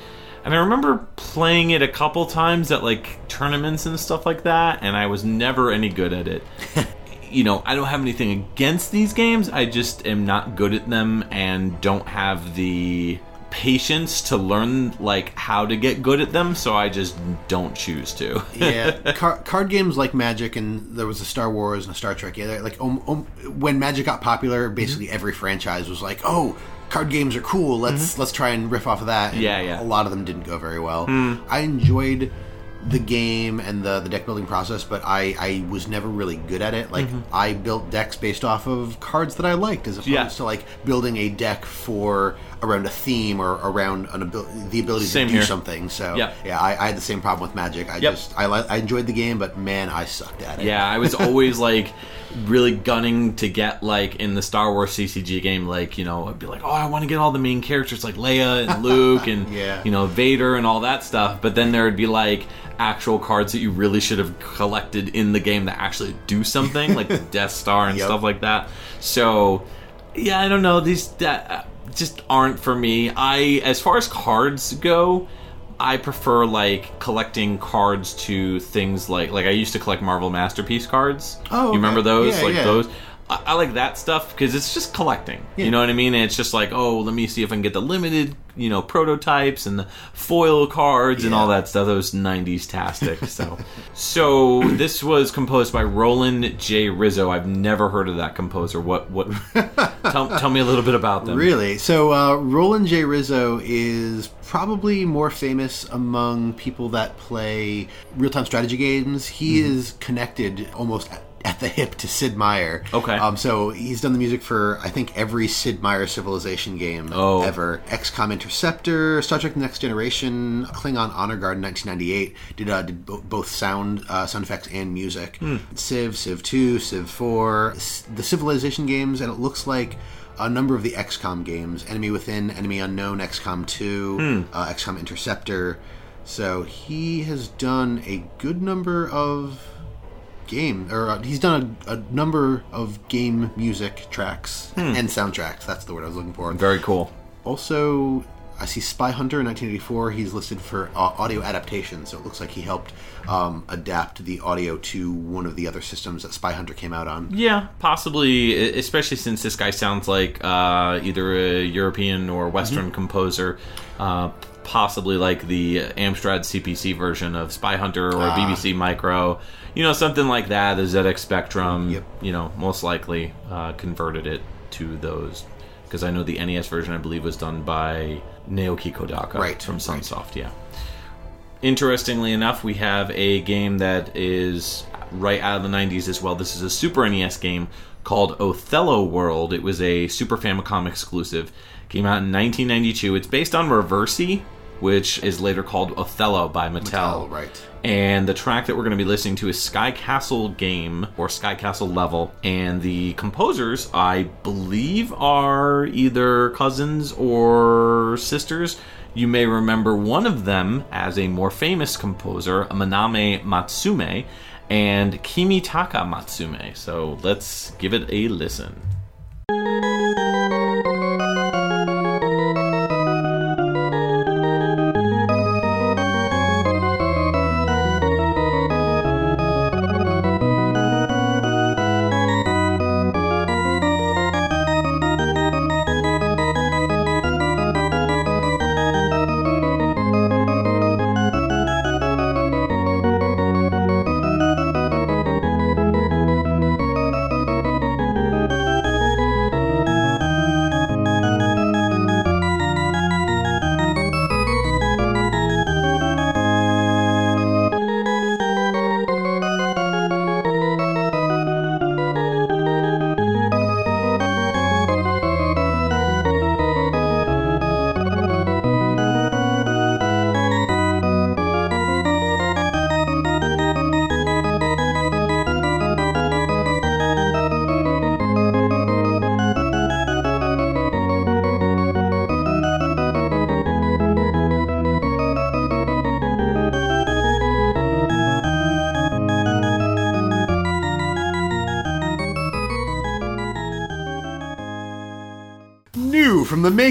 [SPEAKER 1] And I remember playing it a couple times at like tournaments and stuff like that, and I was never any good at it. you know, I don't have anything against these games. I just am not good at them and don't have the patience to learn like how to get good at them, so I just don't choose to.
[SPEAKER 2] yeah, car- card games like Magic, and there was a Star Wars and a Star Trek. Yeah, like um, um, when Magic got popular, basically
[SPEAKER 1] Mm-hmm.
[SPEAKER 2] every franchise was like, "Oh, card games are cool. Let's let's try and riff off of that." And
[SPEAKER 1] Yeah, yeah.
[SPEAKER 2] A lot of them didn't go very well.
[SPEAKER 1] Hmm.
[SPEAKER 2] I enjoyed the game and the, the deck building process, but I, I was never really good at it. Like
[SPEAKER 1] Mm-hmm.
[SPEAKER 2] I built decks based off of cards that I liked, as opposed
[SPEAKER 1] Yeah.
[SPEAKER 2] to like building a deck for around a theme or around an abil- the ability
[SPEAKER 1] Same
[SPEAKER 2] to do
[SPEAKER 1] here.
[SPEAKER 2] something. So
[SPEAKER 1] Yeah.
[SPEAKER 2] yeah, I, I had the same problem with Magic. I
[SPEAKER 1] Yep.
[SPEAKER 2] just I, li- I enjoyed the game, but man, I sucked at it.
[SPEAKER 1] Yeah, I was always like really gunning to get like in the Star Wars CCG game, like you know, I'd be like, oh, I want to get all the main characters like Leia and Luke and
[SPEAKER 2] Yeah.
[SPEAKER 1] you know Vader and all that stuff. But then there would be like actual cards that you really should have collected in the game that actually do something, like the Death Star and
[SPEAKER 2] Yep.
[SPEAKER 1] stuff like that. So yeah, I don't know these that just aren't for me. I as far as cards go. I prefer like collecting cards to things like like I used to collect Marvel Masterpiece cards.
[SPEAKER 2] Oh,
[SPEAKER 1] you remember those?
[SPEAKER 2] Yeah,
[SPEAKER 1] like
[SPEAKER 2] yeah.
[SPEAKER 1] those. I, I like that stuff because it's just collecting.
[SPEAKER 2] Yeah.
[SPEAKER 1] You know what I mean? And it's just like, oh, let me see if I can get the limited, you know, prototypes and the foil cards and all that stuff. Those '90s tastic. so, so this was composed by Roland J. Rizzo. I've never heard of that composer. What? What? tell, tell me a little bit about them.
[SPEAKER 2] Really? So, uh, Roland J. Rizzo is probably more famous among people that play real time strategy games. He
[SPEAKER 1] Mm-hmm.
[SPEAKER 2] is connected almost at, the hip to Sid Meier.
[SPEAKER 1] Okay.
[SPEAKER 2] Um, so, he's done the music for, I think, every Sid Meier Civilization game
[SPEAKER 1] Oh.
[SPEAKER 2] ever. XCOM Interceptor, Star Trek The Next Generation, Klingon Honor Guard in 1998. Did, uh, did bo- both sound, uh, sound effects and music.
[SPEAKER 1] Hmm.
[SPEAKER 2] Civ, Civ 2, Civ Four, the Civilization games, and it looks like a number of the XCOM games Enemy Within, Enemy Unknown, XCOM 2,
[SPEAKER 1] Hmm.
[SPEAKER 2] uh, XCOM Interceptor. So he has done a good number of game, or uh, he's done a, a number of game music tracks and soundtracks. That's the word I was looking for.
[SPEAKER 1] Hmm. Very cool.
[SPEAKER 2] Also, I see Spy Hunter in 1984. He's listed for uh, audio adaptation, so it looks like he helped um, adapt the audio to one of the other systems that Spy Hunter came out on.
[SPEAKER 1] Yeah, possibly, especially since this guy sounds like uh, either a European or Western composer. Uh, possibly like the Amstrad CPC version of Spy Hunter or BBC Micro. You know, something like that. The ZX Spectrum.
[SPEAKER 2] Yep.
[SPEAKER 1] You know, most likely uh, converted it to those. Because I know the NES version, I believe, was done by Naoki Kodaka
[SPEAKER 2] Right,
[SPEAKER 1] from
[SPEAKER 2] right.
[SPEAKER 1] Sunsoft. Yeah. Interestingly enough, we have a game that is right out of the 90s as well. This is a Super NES game called Othello World. It was a Super Famicom exclusive. Came out in 1992. It's based on Reversi, which is later called Othello by Mattel.
[SPEAKER 2] Mattel, right.
[SPEAKER 1] And the track that we're going to be listening to is Sky Castle Game or Sky Castle Level. And the composers, I believe, are either cousins or sisters. You may remember one of them as a more famous composer, Manami Matsumae, and Kimitaka Matsumae. So let's give it a listen.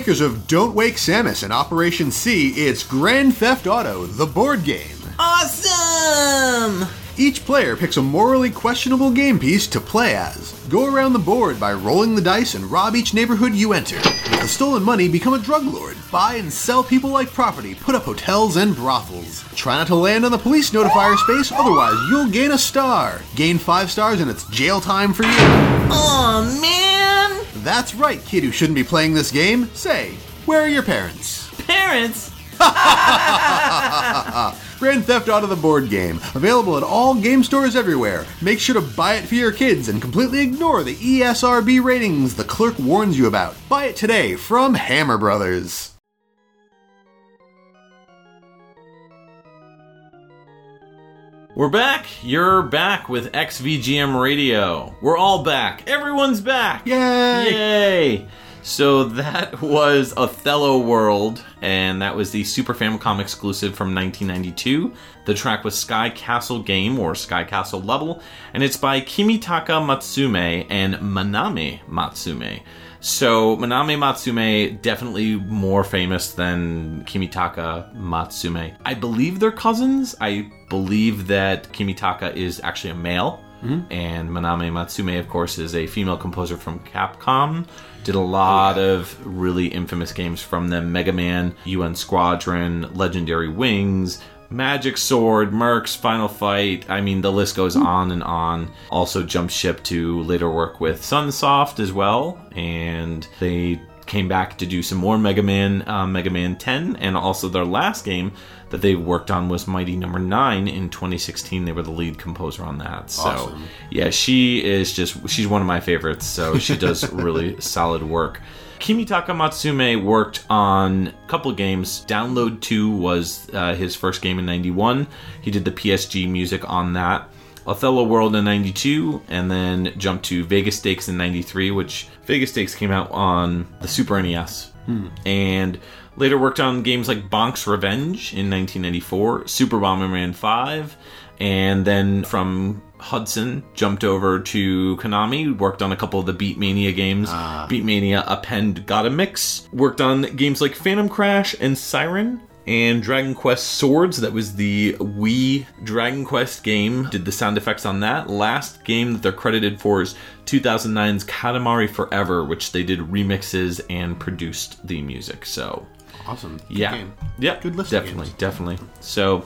[SPEAKER 2] Makers of Don't Wake Samus and Operation C, it's Grand Theft Auto, the board game.
[SPEAKER 1] Awesome!
[SPEAKER 2] Each player picks a morally questionable game piece to play as. Go around the board by rolling the dice and rob each neighborhood you enter. With the stolen money, become a drug lord. Buy and sell people like property, put up hotels and brothels. Try not to land on the police notifier space, otherwise you'll gain a star. Gain five stars and it's jail time for you.
[SPEAKER 1] Oh man!
[SPEAKER 2] That's right, kid who shouldn't be playing this game. Say, where are your parents?
[SPEAKER 1] Parents?
[SPEAKER 2] Grand Theft Auto the board game, available at all game stores everywhere. Make sure to buy it for your kids and completely ignore the ESRB ratings the clerk warns you about. Buy it today from Hammer Brothers.
[SPEAKER 1] We're back. You're back with XVGM Radio. We're all back. Everyone's back.
[SPEAKER 2] Yay!
[SPEAKER 1] Yay! So that was Othello World, and that was the Super Famicom exclusive from 1992. The track was Sky Castle Game or Sky Castle Level, and it's by Kimitaka Matsumae and Manami Matsumae. So Manami Matsumae definitely more famous than Kimitaka Matsumae. I believe they're cousins. I believe that Kimitaka is actually a male. Mm-hmm. And Manami Matsumae, of course, is a female composer from Capcom. Did a lot oh, of really infamous games from them Mega Man, UN Squadron, Legendary Wings, Magic Sword, Mercs, Final Fight. I mean, the list goes on and on. Also, jumped ship to later work with Sunsoft as well. And they came back to do some more Mega Man, uh, Mega Man 10, and also their last game that they worked on was Mighty Number 9 in 2016. They were the lead composer on that. So,
[SPEAKER 2] Awesome.
[SPEAKER 1] yeah, she is just, she's one of my favorites. So, she does really solid work. Kimitaka Matsumae worked on a couple games. Download 2 was uh, his first game in 91. He did the PSG music on that. Othello World in 92, and then jumped to Vegas Stakes in 93, which Vegas Stakes came out on the Super NES. And later worked on games like Bonk's Revenge in 1994, Super Bomberman 5, and then from Hudson jumped over to Konami, worked on a couple of the Beatmania games. Ah. Beatmania Append GOTTAMIX. Worked on games like Phantom Crash and Siren. And Dragon Quest Swords, that was the Wii Dragon Quest game. Did the sound effects on that. Last game that they're credited for is 2009's Katamari Forever, which they did remixes and produced the music. So,
[SPEAKER 2] Awesome. Good
[SPEAKER 1] yeah,
[SPEAKER 2] game.
[SPEAKER 1] yeah,
[SPEAKER 2] Good list
[SPEAKER 1] Definitely,
[SPEAKER 2] games.
[SPEAKER 1] definitely. So,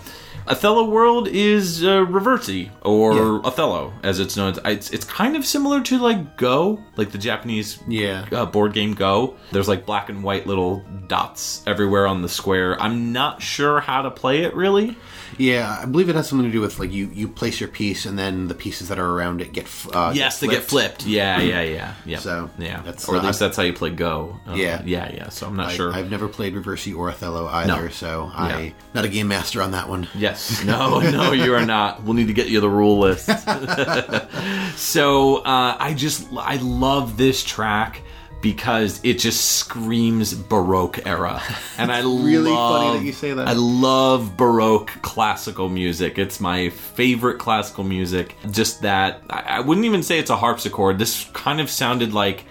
[SPEAKER 1] Othello World is uh, Reversi or
[SPEAKER 2] Yeah.
[SPEAKER 1] Othello, as it's known. It's it's kind of similar to like Go, like the Japanese
[SPEAKER 2] Yeah.
[SPEAKER 1] uh, board game Go. There's like black and white little dots everywhere on the square. I'm not sure how to play it really.
[SPEAKER 2] Yeah, I believe it has something to do with like you you place your piece and then the pieces that are around it get uh,
[SPEAKER 1] yes, they get flipped. Yeah, yeah, yeah, yeah.
[SPEAKER 2] So,
[SPEAKER 1] yeah,
[SPEAKER 2] that's
[SPEAKER 1] or at least that's how you play Go. Uh,
[SPEAKER 2] Yeah.
[SPEAKER 1] yeah, yeah. So I'm not
[SPEAKER 2] I,
[SPEAKER 1] sure.
[SPEAKER 2] I've never played Reversi or Othello either,
[SPEAKER 1] No.
[SPEAKER 2] so
[SPEAKER 1] Yeah.
[SPEAKER 2] I not a game master on that one.
[SPEAKER 1] Yes. No, no, you are not. We'll need to get you the rule list. so uh, I just I love this track because it just screams Baroque era, and I
[SPEAKER 2] Really
[SPEAKER 1] love,
[SPEAKER 2] funny that you say that.
[SPEAKER 1] I love Baroque classical music. It's my favorite classical music. Just that I, I wouldn't even say it's a harpsichord. This kind of sounded like.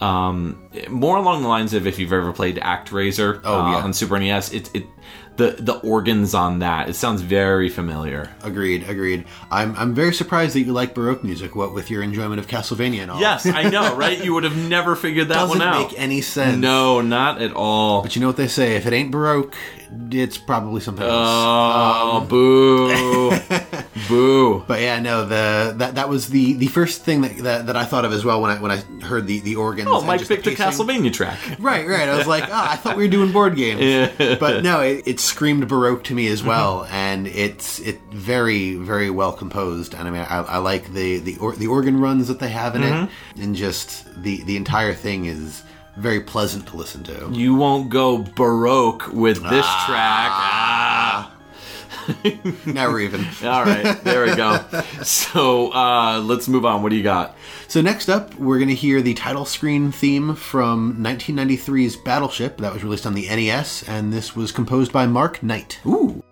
[SPEAKER 1] Um, more along the lines of if you've ever played ActRaiser
[SPEAKER 2] Oh,
[SPEAKER 1] uh,
[SPEAKER 2] yeah.
[SPEAKER 1] on Super NES, it, it the the organs on that it sounds very familiar.
[SPEAKER 2] Agreed, agreed. I'm I'm very surprised that you like Baroque music. What with your enjoyment of Castlevania and all.
[SPEAKER 1] Yes, I know, right? You would have never figured that
[SPEAKER 2] doesn't
[SPEAKER 1] one out.
[SPEAKER 2] make any sense.
[SPEAKER 1] no, not at all.
[SPEAKER 2] But you know what they say: if it ain't Baroque, it's probably something else.
[SPEAKER 1] Oh, um, boo, boo.
[SPEAKER 2] But yeah, no, the that that was the the first thing that, that, that I thought of as well when I when I heard the the organs.
[SPEAKER 1] Oh, Mike picked the. Castlevania track.
[SPEAKER 2] Right, right. I was like, ah, I thought we were doing board games. But no, it, it screamed Baroque to me as well, mm-hmm. and it's it very very well composed. And I mean, I, I like the the or, the organ runs that they have in it, mm-hmm. and just the the entire thing is very pleasant to listen to.
[SPEAKER 1] You won't go Baroque with this track. Ah.
[SPEAKER 2] Never even.
[SPEAKER 1] All right, there we go. So uh, let's move on. What do you got?
[SPEAKER 2] So next up, we're going to hear the title screen theme from 1993's Battleship that was released on the NES, and this was composed by Mark Knight.
[SPEAKER 1] Ooh.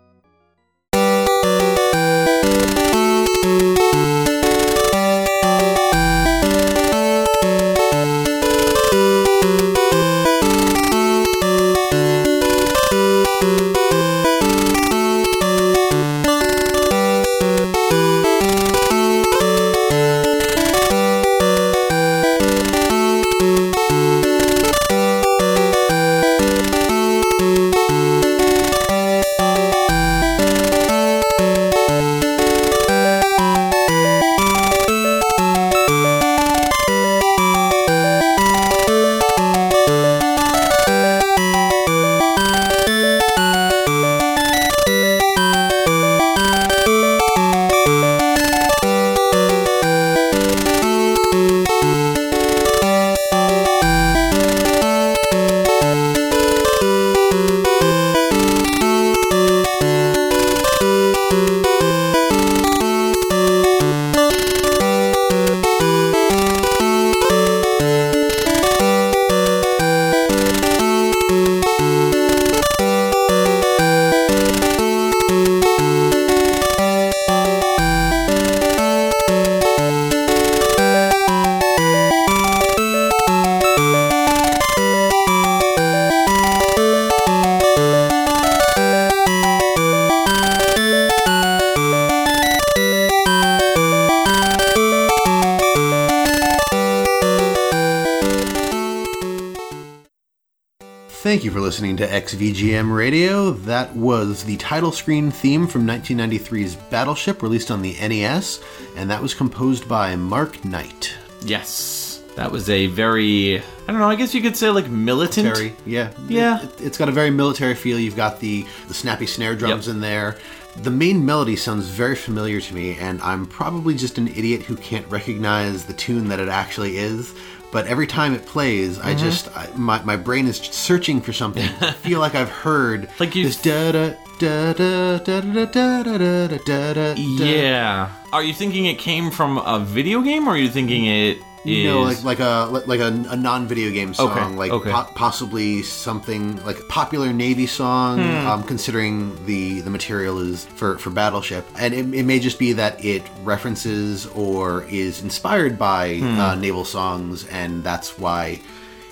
[SPEAKER 2] Thank you for listening to XVGM Radio. That was the title screen theme from 1993's Battleship, released on the NES, and that was composed by Mark Knight.
[SPEAKER 1] Yes, that was a very I don't know. I guess you could say like militant.
[SPEAKER 2] Yeah,
[SPEAKER 1] Yeah.
[SPEAKER 2] It, has got a very military feel. You've got the the snappy snare drums
[SPEAKER 1] Yep.
[SPEAKER 2] in there. The main melody sounds very familiar to me, and I'm probably just an idiot who can't recognize the tune that it actually is. But every time it plays, I
[SPEAKER 1] Mm-hmm.
[SPEAKER 2] just I, my my brain is searching for something. I feel like I've heard
[SPEAKER 1] Like you-
[SPEAKER 2] this da da da da da da da da da da.
[SPEAKER 1] Yeah. Are you thinking it came from a video game, or are you thinking it is?
[SPEAKER 2] No, like like a like a, a non-video game song,
[SPEAKER 1] Okay,
[SPEAKER 2] like
[SPEAKER 1] okay.
[SPEAKER 2] po- possibly something like a popular Navy song.
[SPEAKER 1] Hmm.
[SPEAKER 2] Um, considering the the material is for for Battleship, and it, it may just be that it references or is inspired by
[SPEAKER 1] Hmm.
[SPEAKER 2] uh, naval songs, and that's why.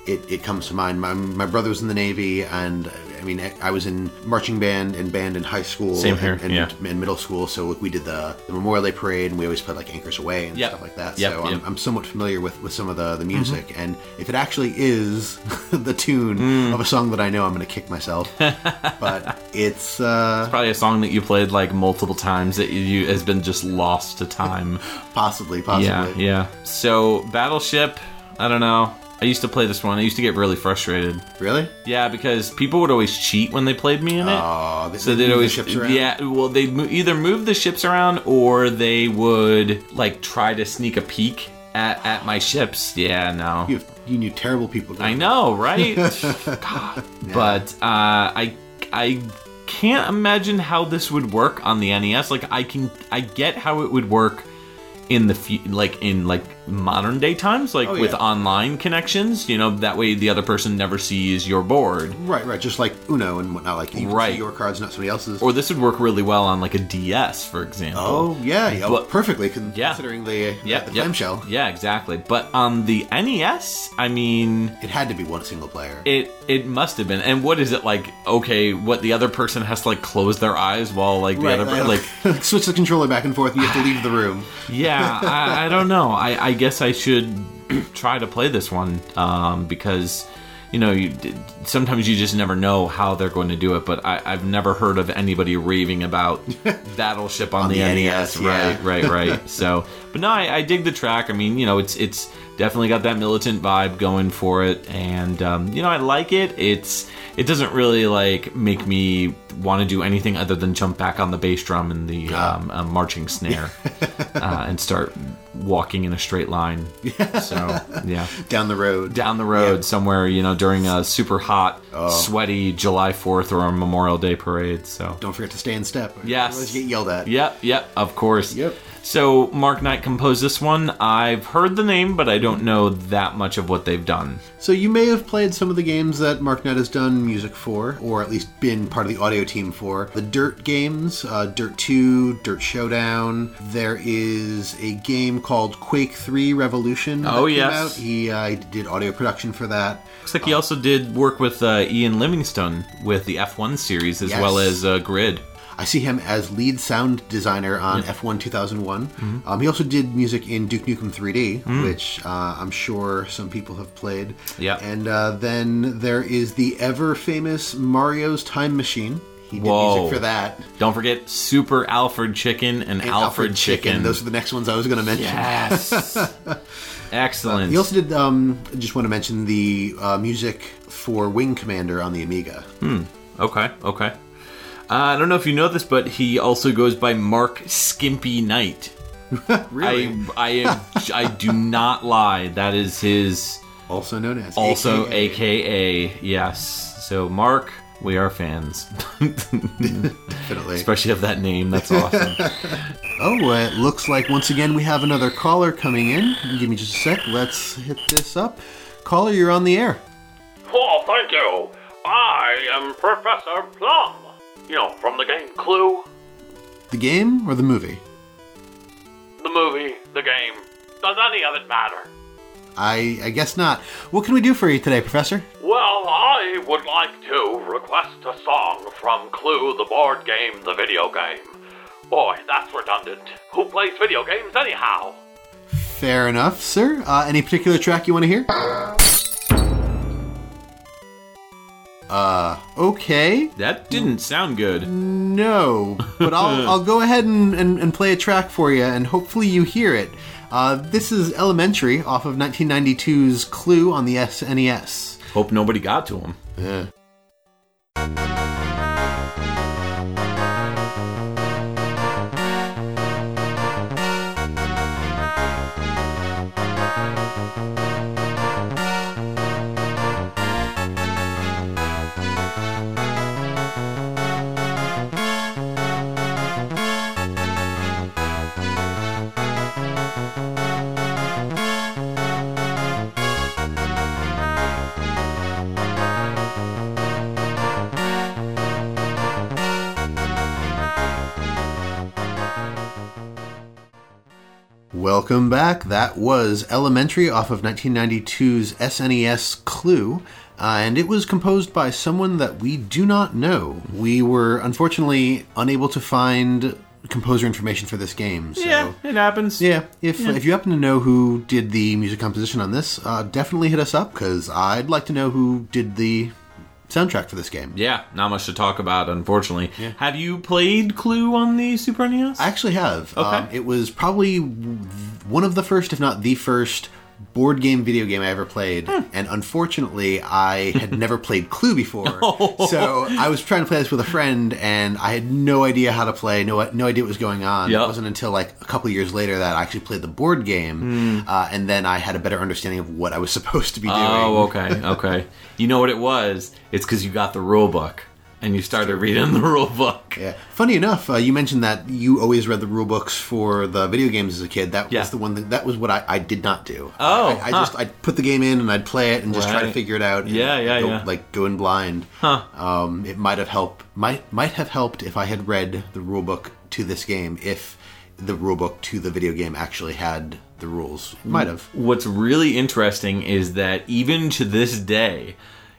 [SPEAKER 2] It, it comes to mind. My, my brother was in the Navy, and mean, I was in marching band and band in high school
[SPEAKER 1] Same here,
[SPEAKER 2] and, and,
[SPEAKER 1] yeah.
[SPEAKER 2] in middle school. So we did the, the Memorial Day parade, and we always played like Anchors Aweigh and
[SPEAKER 1] Yep.
[SPEAKER 2] stuff like that.
[SPEAKER 1] Yep,
[SPEAKER 2] so
[SPEAKER 1] yep. Mm-hmm.
[SPEAKER 2] I'm, I'm somewhat familiar with, with some of the, the music, and if it actually is the tune
[SPEAKER 1] Mm.
[SPEAKER 2] of a song that I know, I'm going to kick myself. but it's uh,
[SPEAKER 1] Probably a song that you played like multiple times that you has been just lost to time.
[SPEAKER 2] possibly, possibly.
[SPEAKER 1] yeah, yeah. So Battleship, I don't know. I used to play this one. I used to get really frustrated.
[SPEAKER 2] Really?
[SPEAKER 1] Yeah, because people would always cheat when they played me in it.
[SPEAKER 2] Oh, they,
[SPEAKER 1] So
[SPEAKER 2] they
[SPEAKER 1] they'd
[SPEAKER 2] move the
[SPEAKER 1] always,
[SPEAKER 2] ships around?
[SPEAKER 1] yeah. Well, they'd mo- either move the ships around or they would like try to sneak a peek at, at my ships. Yeah, no.
[SPEAKER 2] You, you knew terrible people.
[SPEAKER 1] I know, right? God. But uh, I I can't imagine how this would work on the NES. Like I can I get how it would work in the fu- like in like modern day times like
[SPEAKER 2] Oh,
[SPEAKER 1] with
[SPEAKER 2] yeah.
[SPEAKER 1] online connections you know that way the other person never sees your board
[SPEAKER 2] Right, right. Just like Uno and whatnot. Like you
[SPEAKER 1] Right.
[SPEAKER 2] see your cards, not somebody else's.
[SPEAKER 1] or this would work really well on like a DS for example
[SPEAKER 2] oh, yeah, yeah
[SPEAKER 1] But-
[SPEAKER 2] perfectly. Con-
[SPEAKER 1] Yeah.
[SPEAKER 2] Considering the, uh,
[SPEAKER 1] yeah,
[SPEAKER 2] the
[SPEAKER 1] yeah.
[SPEAKER 2] clamshell,
[SPEAKER 1] yeah exactly but on the NES I mean
[SPEAKER 2] it had to be one single player.
[SPEAKER 1] It it must have been. And what is it like? Okay, what the other person has to like close their eyes while like the
[SPEAKER 2] Right,
[SPEAKER 1] other
[SPEAKER 2] right.
[SPEAKER 1] like
[SPEAKER 2] switch the controller back and forth. and You have to leave the room.
[SPEAKER 1] yeah. I, I don't know. I I guess I should try to play this one um, because you know you sometimes you just never know how they're going to do it. But I, I've never heard of anybody raving about Battleship on, the,
[SPEAKER 2] the
[SPEAKER 1] NES.
[SPEAKER 2] NES, yeah.
[SPEAKER 1] Right, right, right. so, but no, I, I dig the track. I mean, you know, it's it's definitely got that militant vibe going for it, and um, you know, I like it. It's it doesn't really like make me want to do anything other than jump back on the bass drum and the um, uh, marching snare uh, and start walking in a straight line. So yeah,
[SPEAKER 2] Down the road.
[SPEAKER 1] down the road somewhere, you know, during a super hot,
[SPEAKER 2] Oh.
[SPEAKER 1] sweaty July Fourth or a Memorial Day parade. So
[SPEAKER 2] Don't forget to stay in step.
[SPEAKER 1] Yes.
[SPEAKER 2] You get yelled at.
[SPEAKER 1] Yep, yep, of course.
[SPEAKER 2] Yep.
[SPEAKER 1] So Mark Knight composed this one. I've heard the name, but I don't know that much of what they've done.
[SPEAKER 2] So you may have played some of the games that Mark Knight has done music for, or at least been part of the audio team for. The Dirt games, uh, Dirt 2, Dirt Showdown. There is a game called Quake 3 Revolution. that
[SPEAKER 1] Oh, yes.
[SPEAKER 2] He uh, did audio production for that.
[SPEAKER 1] Looks like he also did work with uh, Ian Livingstone with the F1 series as
[SPEAKER 2] Yes.
[SPEAKER 1] well as uh, Grid.
[SPEAKER 2] I see him as lead sound designer on F1 2001. Um, he also did music in Duke Nukem 3D, which uh, I'm sure some people have played.
[SPEAKER 1] Yeah.
[SPEAKER 2] And uh, then there is the ever famous Mario's Time Machine. He did
[SPEAKER 1] Whoa.
[SPEAKER 2] music for that.
[SPEAKER 1] Don't forget Super Alfred Chicken and,
[SPEAKER 2] And
[SPEAKER 1] Alfred, Chicken.
[SPEAKER 2] Those are the next ones I was going to mention.
[SPEAKER 1] yes. Excellent.
[SPEAKER 2] He also did. Um, just want to mention the uh, music for Wing Commander on the Amiga.
[SPEAKER 1] Okay, okay. Uh, I don't know if you know this, but he also goes by Mark Skimpy Knight.
[SPEAKER 2] Really?
[SPEAKER 1] I I am I do not lie. That is his
[SPEAKER 2] also known as
[SPEAKER 1] also
[SPEAKER 2] AKA.
[SPEAKER 1] AKA yes. So Mark, we are fans,
[SPEAKER 2] Definitely.
[SPEAKER 1] especially of that name. That's awesome.
[SPEAKER 2] Oh, uh, it looks like once again we have another caller coming in. Give me just a sec. Let's hit this up. Caller, you're on the air.
[SPEAKER 3] Oh, thank you. I am Professor Plum. You know, from the game Clue,
[SPEAKER 2] The game or the movie?
[SPEAKER 3] the movie, the game. Does any of it matter?
[SPEAKER 2] I I guess not. What can we do for you today, Professor?
[SPEAKER 3] Well, I would like to request a song from Clue, the board game, the video game. Boy, that's redundant. Who plays video games anyhow?
[SPEAKER 2] Fair enough, sir. Uh, any particular track you want to hear? Uh, okay.
[SPEAKER 1] That didn't sound good.
[SPEAKER 2] No, but I'll, I'll go ahead and, and, and play a track for you, and hopefully you hear it. Uh, this is Elementary off of 1992's Clue on the SNES.
[SPEAKER 1] Hope nobody got to him.
[SPEAKER 2] Yeah. Welcome back. That was Elementary off of 1992's SNES Clue, uh, and it was composed by someone that we do not know. We were unfortunately unable to find composer information for this game. So.
[SPEAKER 1] Yeah, it happens.
[SPEAKER 2] Yeah, if if you happen to know who did the music composition on this, uh, definitely hit us up because I'd like to know who did the soundtrack for this game.
[SPEAKER 1] Yeah, not much to talk about, unfortunately. Have you played Clue on the Super NES?
[SPEAKER 2] I actually have.
[SPEAKER 1] Okay.
[SPEAKER 2] Um, it was probably one of the first, if not the first, board game video game I ever played.
[SPEAKER 1] Hmm.
[SPEAKER 2] And unfortunately, I had never played Clue before. So I was trying to play this with a friend, and I had no idea how to play, no no idea what was going on.
[SPEAKER 1] Yep.
[SPEAKER 2] It wasn't until like a couple years later that I actually played the board game,
[SPEAKER 1] Hmm.
[SPEAKER 2] uh, and then I had a better understanding of what I was supposed to be doing.
[SPEAKER 1] oh, okay, okay. you know what it was? It's because you got the rule book and you started reading the rule book.
[SPEAKER 2] Yeah. Funny enough, uh, you mentioned that you always read the rule books for the video games as a kid. That
[SPEAKER 1] Yeah.
[SPEAKER 2] was the one that that was what I, I did not do.
[SPEAKER 1] Oh,
[SPEAKER 2] I, I
[SPEAKER 1] huh.
[SPEAKER 2] just I'd put the game in and I'd play it and just try to figure it out.
[SPEAKER 1] Yeah, yeah,
[SPEAKER 2] go,
[SPEAKER 1] yeah.
[SPEAKER 2] Like going blind.
[SPEAKER 1] Huh.
[SPEAKER 2] Um, it might have helped. Might might have helped if I had read the rule book to this game. If the rule book to the video game actually had the rules, might have.
[SPEAKER 1] What's really interesting is that even to this day,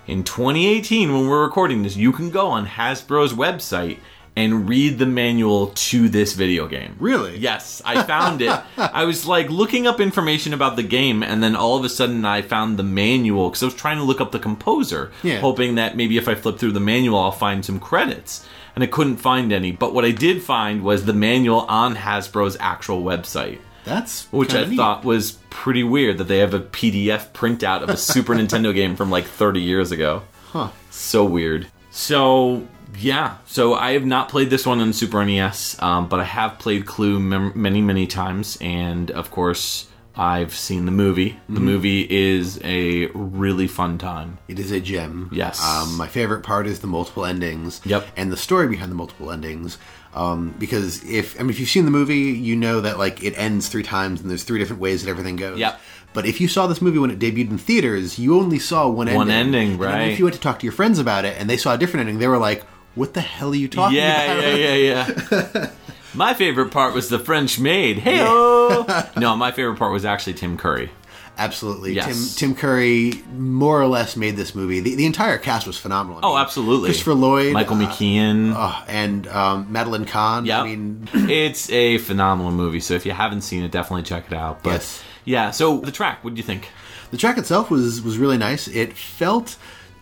[SPEAKER 1] in 2018, when we're recording this, you can go on Hasbro's website and read the manual to this video game.
[SPEAKER 2] Really?
[SPEAKER 1] Yes, I found it. I was like looking up information about the game, and then all of a sudden I found the manual because I was trying to look up the composer,
[SPEAKER 2] Yeah.
[SPEAKER 1] hoping that maybe if I flip through the manual, I'll find some credits. And I couldn't find any. But what I did find was the manual on Hasbro's actual website
[SPEAKER 2] That's
[SPEAKER 1] which I
[SPEAKER 2] neat.
[SPEAKER 1] thought was pretty weird that they have a PDF printout of a Super Nintendo game from like 30 years ago.
[SPEAKER 2] Huh.
[SPEAKER 1] So weird. So yeah, so I have not played this one on Super NES, um, but I have played Clue mem- many, many times, and of course I've seen the movie.
[SPEAKER 2] Mm-hmm.
[SPEAKER 1] The movie is a really fun time.
[SPEAKER 2] It is a gem.
[SPEAKER 1] Yes.
[SPEAKER 2] Um, my favorite part is the multiple endings.
[SPEAKER 1] Yep.
[SPEAKER 2] And the story behind the multiple endings. Um, because if I mean if you've seen the movie, you know that like it ends three times and there's three different ways that everything goes.
[SPEAKER 1] Yep.
[SPEAKER 2] But if you saw this movie when it debuted in theaters, you only saw one ending.
[SPEAKER 1] One ending,
[SPEAKER 2] And then
[SPEAKER 1] right.
[SPEAKER 2] if you went to talk to your friends about it and they saw a different ending, they were like, "What the hell are you talking
[SPEAKER 1] yeah,
[SPEAKER 2] about?"
[SPEAKER 1] yeah, yeah, yeah. My favorite part was the French maid. Hey, no, my favorite part was actually Tim Curry.
[SPEAKER 2] Absolutely.
[SPEAKER 1] Yes.
[SPEAKER 2] Tim Tim Curry more or less made this movie. The, the entire cast was phenomenal. I
[SPEAKER 1] Oh, absolutely.
[SPEAKER 2] Christopher Lloyd,
[SPEAKER 1] Michael
[SPEAKER 2] uh,
[SPEAKER 1] McKean.
[SPEAKER 2] uh, and um, Madeline Kahn.
[SPEAKER 1] Yeah,
[SPEAKER 2] I mean,
[SPEAKER 1] it's a phenomenal movie. So if you haven't seen it, definitely check it out. But
[SPEAKER 2] Yes.
[SPEAKER 1] yeah, so the track. What do you think?
[SPEAKER 2] The track itself was was really nice. It felt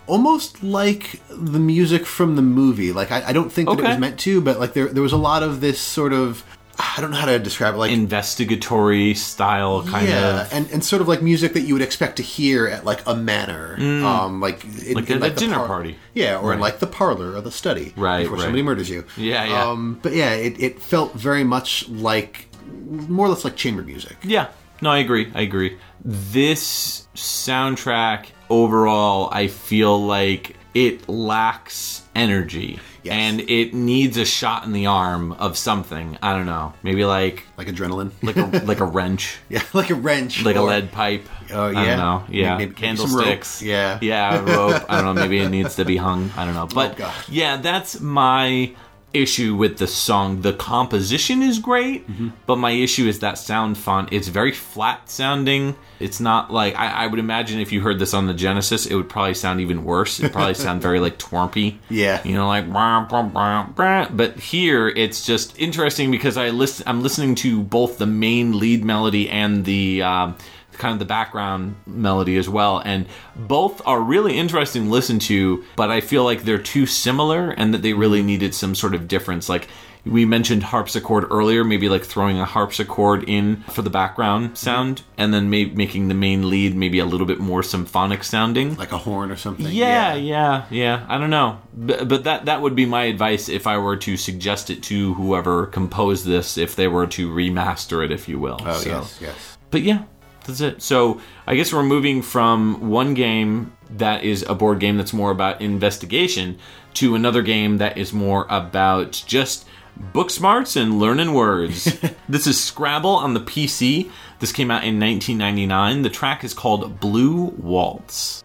[SPEAKER 2] almost like the music from the movie. Like I, I don't think that it was meant to, but like there there was a lot of this sort of I don't know how to describe it. Like
[SPEAKER 1] Investigatory style kind
[SPEAKER 2] yeah,
[SPEAKER 1] of.
[SPEAKER 2] and and sort of like music that you would expect to hear at like a manor, um, like in,
[SPEAKER 1] Like
[SPEAKER 2] in,
[SPEAKER 1] at a
[SPEAKER 2] the
[SPEAKER 1] dinner party.
[SPEAKER 2] Yeah, or in like the parlor or the study,
[SPEAKER 1] Right,
[SPEAKER 2] Before
[SPEAKER 1] right.
[SPEAKER 2] somebody murders you.
[SPEAKER 1] Yeah, yeah.
[SPEAKER 2] Um, but yeah, it, it felt very much like more or less like chamber music.
[SPEAKER 1] Yeah, no, I agree. I agree. This soundtrack overall, I feel like it lacks energy.
[SPEAKER 2] Yes.
[SPEAKER 1] And it needs a shot in the arm of something. I don't know. Maybe like
[SPEAKER 2] Like adrenaline,
[SPEAKER 1] like a like a wrench.
[SPEAKER 2] yeah, like a wrench,
[SPEAKER 1] like a lead pipe.
[SPEAKER 2] Oh,
[SPEAKER 1] I
[SPEAKER 2] yeah.
[SPEAKER 1] don't know. Yeah,
[SPEAKER 2] Maybe- maybe
[SPEAKER 1] candlesticks.
[SPEAKER 2] Yeah.
[SPEAKER 1] yeah, rope. I don't know. Maybe it needs to be hung. I don't know. Oh, but
[SPEAKER 2] Oh,
[SPEAKER 1] yeah, that's my issue with the song. The composition is great,
[SPEAKER 2] Mm-hmm.
[SPEAKER 1] but my issue is that sound font. It's very flat sounding. It's not like I, I would imagine if you heard this on the Genesis, it would probably sound even worse. It probably sound very like twerpy.
[SPEAKER 2] Yeah.
[SPEAKER 1] you know, like brah, brah, brah. but here it's just interesting because I listen. I'm listening to both the main lead melody and the um, kind of the background melody as well. And both are really interesting to listen to, but I feel like they're too similar and that they really mm-hmm. needed some sort of difference. Like we mentioned harpsichord earlier, maybe like throwing a harpsichord in for the background mm-hmm. sound and then maybe making the main lead maybe a little bit more symphonic sounding.
[SPEAKER 2] Like a horn or something.
[SPEAKER 1] Yeah, yeah, yeah. I don't know, but, but that that would be my advice if I were to suggest it to whoever composed this, if they were to remaster it, if you will.
[SPEAKER 2] Oh
[SPEAKER 1] So-
[SPEAKER 2] yes, yes.
[SPEAKER 1] But yeah, that's it. So I guess we're moving from one game that is a board game that's more about investigation to another game that is more about just book smarts and learning words. this is Scrabble on the PC. This came out in 1999. The track is called Blue Waltz.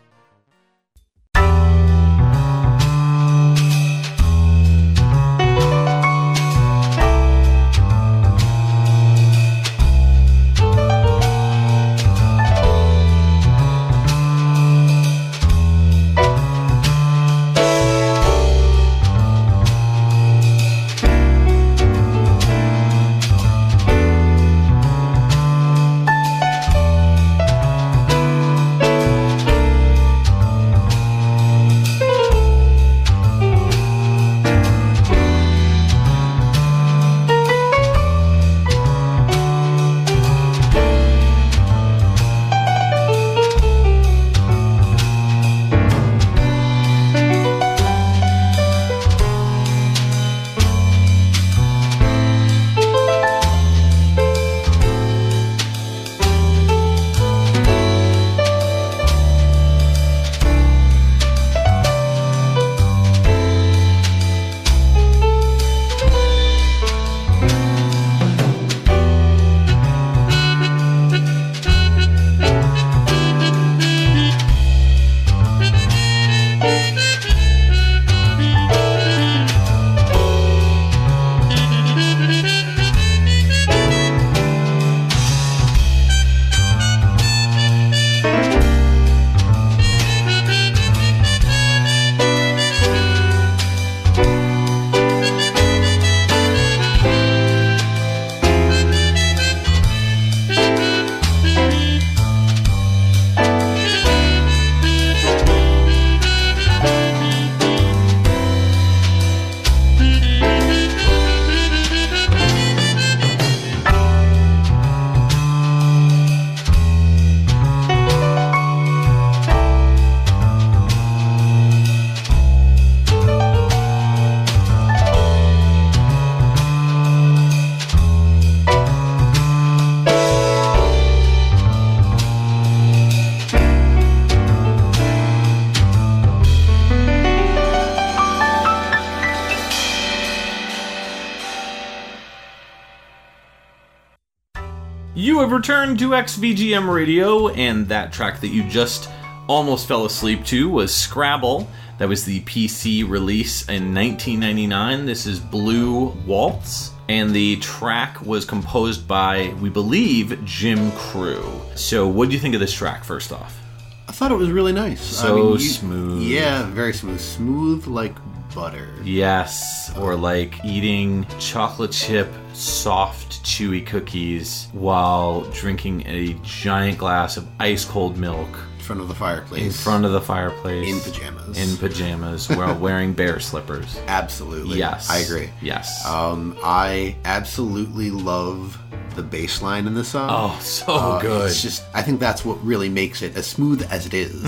[SPEAKER 1] Returned to XVGM Radio, and that track that you just almost fell asleep to was Scrabble. That was the PC release in 1999. This is Blue Waltz, and the track was composed by, we believe, Jim Crew. So, what do you think of this track, first off?
[SPEAKER 2] I thought it was really nice.
[SPEAKER 1] So
[SPEAKER 2] I
[SPEAKER 1] smooth.
[SPEAKER 2] Yeah, very smooth. Smooth like butter.
[SPEAKER 1] Yes, or like eating chocolate chip, soft, chewy cookies while drinking a giant glass of ice cold milk
[SPEAKER 2] In front of the fireplace.
[SPEAKER 1] in front of the fireplace.
[SPEAKER 2] In pajamas.
[SPEAKER 1] In pajamas while wearing bear slippers.
[SPEAKER 2] Absolutely.
[SPEAKER 1] Yes.
[SPEAKER 2] I agree.
[SPEAKER 1] Yes.
[SPEAKER 2] Um, I absolutely love the bass line in the song.
[SPEAKER 1] oh, so
[SPEAKER 2] Uh,
[SPEAKER 1] good.
[SPEAKER 2] It's just I think that's what really makes it as smooth as it is.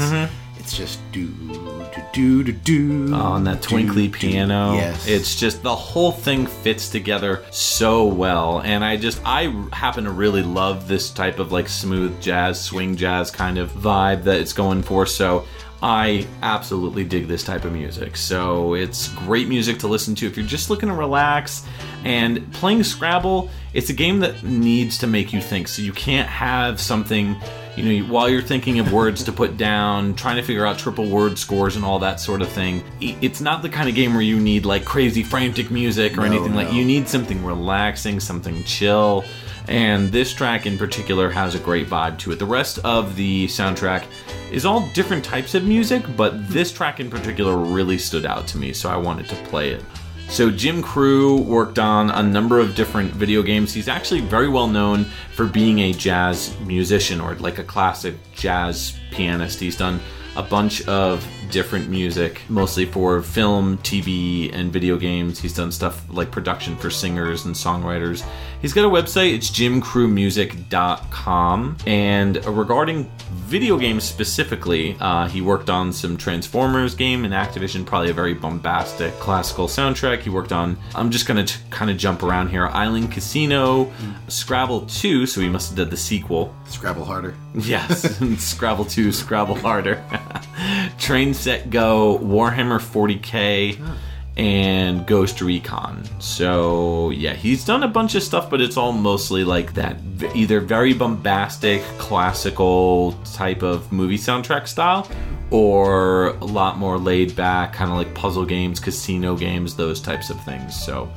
[SPEAKER 2] It's just do do do do do.
[SPEAKER 1] Oh, and that twinkly
[SPEAKER 2] do, do.
[SPEAKER 1] piano.
[SPEAKER 2] Yes.
[SPEAKER 1] It's just the whole thing fits together so well. And I just, I happen to really love this type of like smooth jazz, swing jazz kind of vibe that it's going for. So I absolutely dig this type of music. So it's great music to listen to if you're just looking to relax. And playing Scrabble, it's a game that needs to make you think. So you can't have something you know, while you're thinking of words to put down, trying to figure out triple word scores and all that sort of thing, it's not the kind of game where you need like crazy frantic music or
[SPEAKER 2] No,
[SPEAKER 1] anything like. You need something relaxing, something chill. And this track in particular has a great vibe to it. The rest of the soundtrack is all different types of music, but hmm. this track in particular really stood out to me, so I wanted to play it. So Jim Crew worked on a number of different video games. He's actually very well known for being a jazz musician or like a classic jazz pianist. He's done a bunch of different music, mostly for film, TV, and video games. He's done stuff like production for singers and songwriters. He's got a website, it's jimcrewmusic.com. And regarding video games specifically, uh, he worked on some Transformers game in Activision, probably a very bombastic classical soundtrack. He worked on, I'm just going to kind of jump around here, Island Casino, Scrabble 2, so he must have did the sequel.
[SPEAKER 2] Scrabble harder.
[SPEAKER 1] Yes, Scrabble 2, Scrabble harder. Train Set Go, Warhammer 40k, ah. and Ghost Recon. So, yeah, he's done a bunch of stuff, but it's all mostly like that either very bombastic, classical type of movie soundtrack style, or a lot more laid back, kind of like puzzle games, casino games, those types of things. So,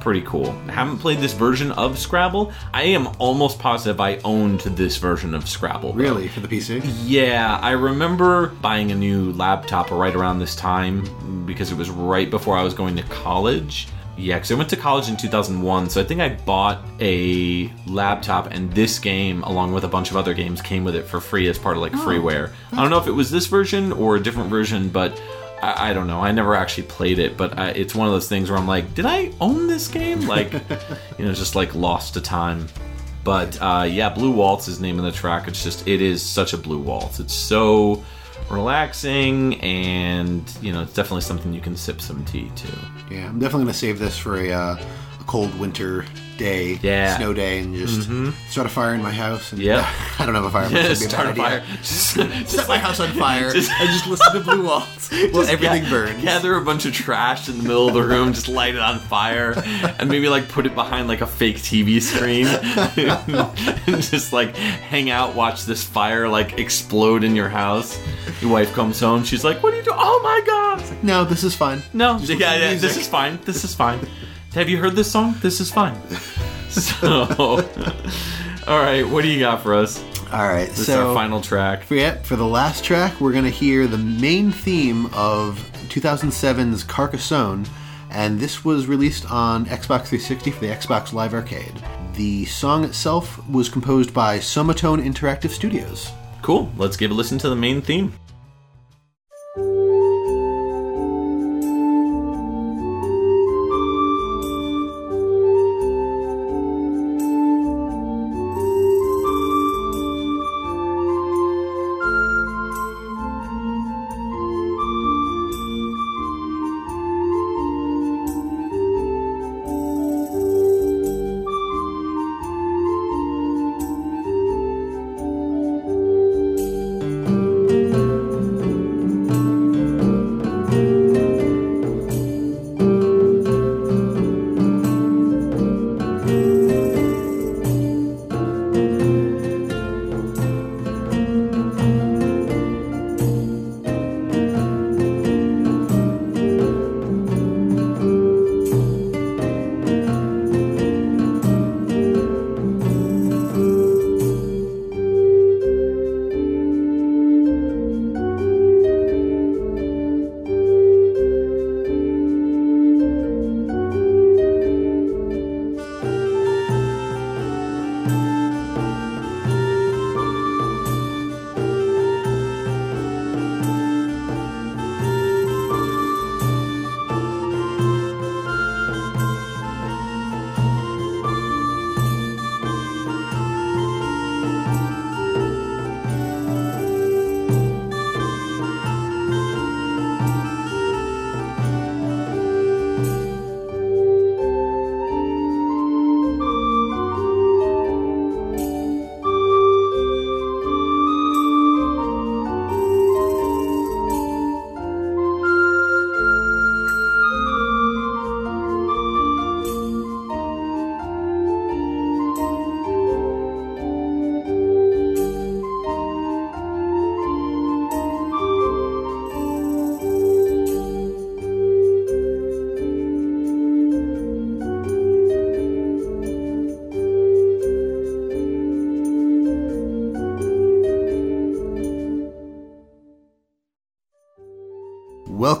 [SPEAKER 1] pretty cool. I haven't played this version of Scrabble. I am almost positive I owned this version of Scrabble. though.
[SPEAKER 2] Really? For the PC?
[SPEAKER 1] Yeah, I remember buying a new laptop right around this time because it was right before I was going to college. Yeah, because I went to college in 2001, so I think I bought a laptop, and this game, along with a bunch of other games, came with it for free as part of like oh, freeware. I don't know if it was this version or a different version, but I, I don't know. I never actually played it, but I, it's one of those things where I'm like, did I own this game? Like, you know, just like lost to time. But uh, yeah, Blue Waltz is the name of the track. It's just it is such a blue waltz. It's so relaxing, and you know, it's definitely something you can sip some tea to.
[SPEAKER 2] Yeah, I'm definitely going to save this for a, uh, a cold winter day,
[SPEAKER 1] Yeah.
[SPEAKER 2] snow day, and just mm-hmm. start a fire in my house. And,
[SPEAKER 1] Yeah.
[SPEAKER 2] I don't have a fire. but it'd be a
[SPEAKER 1] Start a fire. Just,
[SPEAKER 2] Set my house on fire
[SPEAKER 1] Just-
[SPEAKER 2] and just listen to Blue Waltz while everything
[SPEAKER 1] ga-
[SPEAKER 2] burns.
[SPEAKER 1] Gather a bunch of trash in the middle of the room, just light it on fire, and maybe like put it behind like a fake TV screen, and just like hang out, watch this fire like explode in your house. Your wife comes home, she's like, "What are you doing? Oh my god!" Like,
[SPEAKER 2] No, this is fine.
[SPEAKER 1] no,
[SPEAKER 2] Just
[SPEAKER 1] yeah, yeah, this is fine. This is fine. Have you heard this song? This is fine. So, all right, what do you got for us?
[SPEAKER 2] All right,
[SPEAKER 1] This is our final track.
[SPEAKER 2] For, yeah, for the last track, we're to hear the main theme of 2007's Carcassonne, and this was released on Xbox 360 for the Xbox Live Arcade. The song itself was composed by Somatone Interactive Studios.
[SPEAKER 1] Cool. Let's give a listen to the main theme.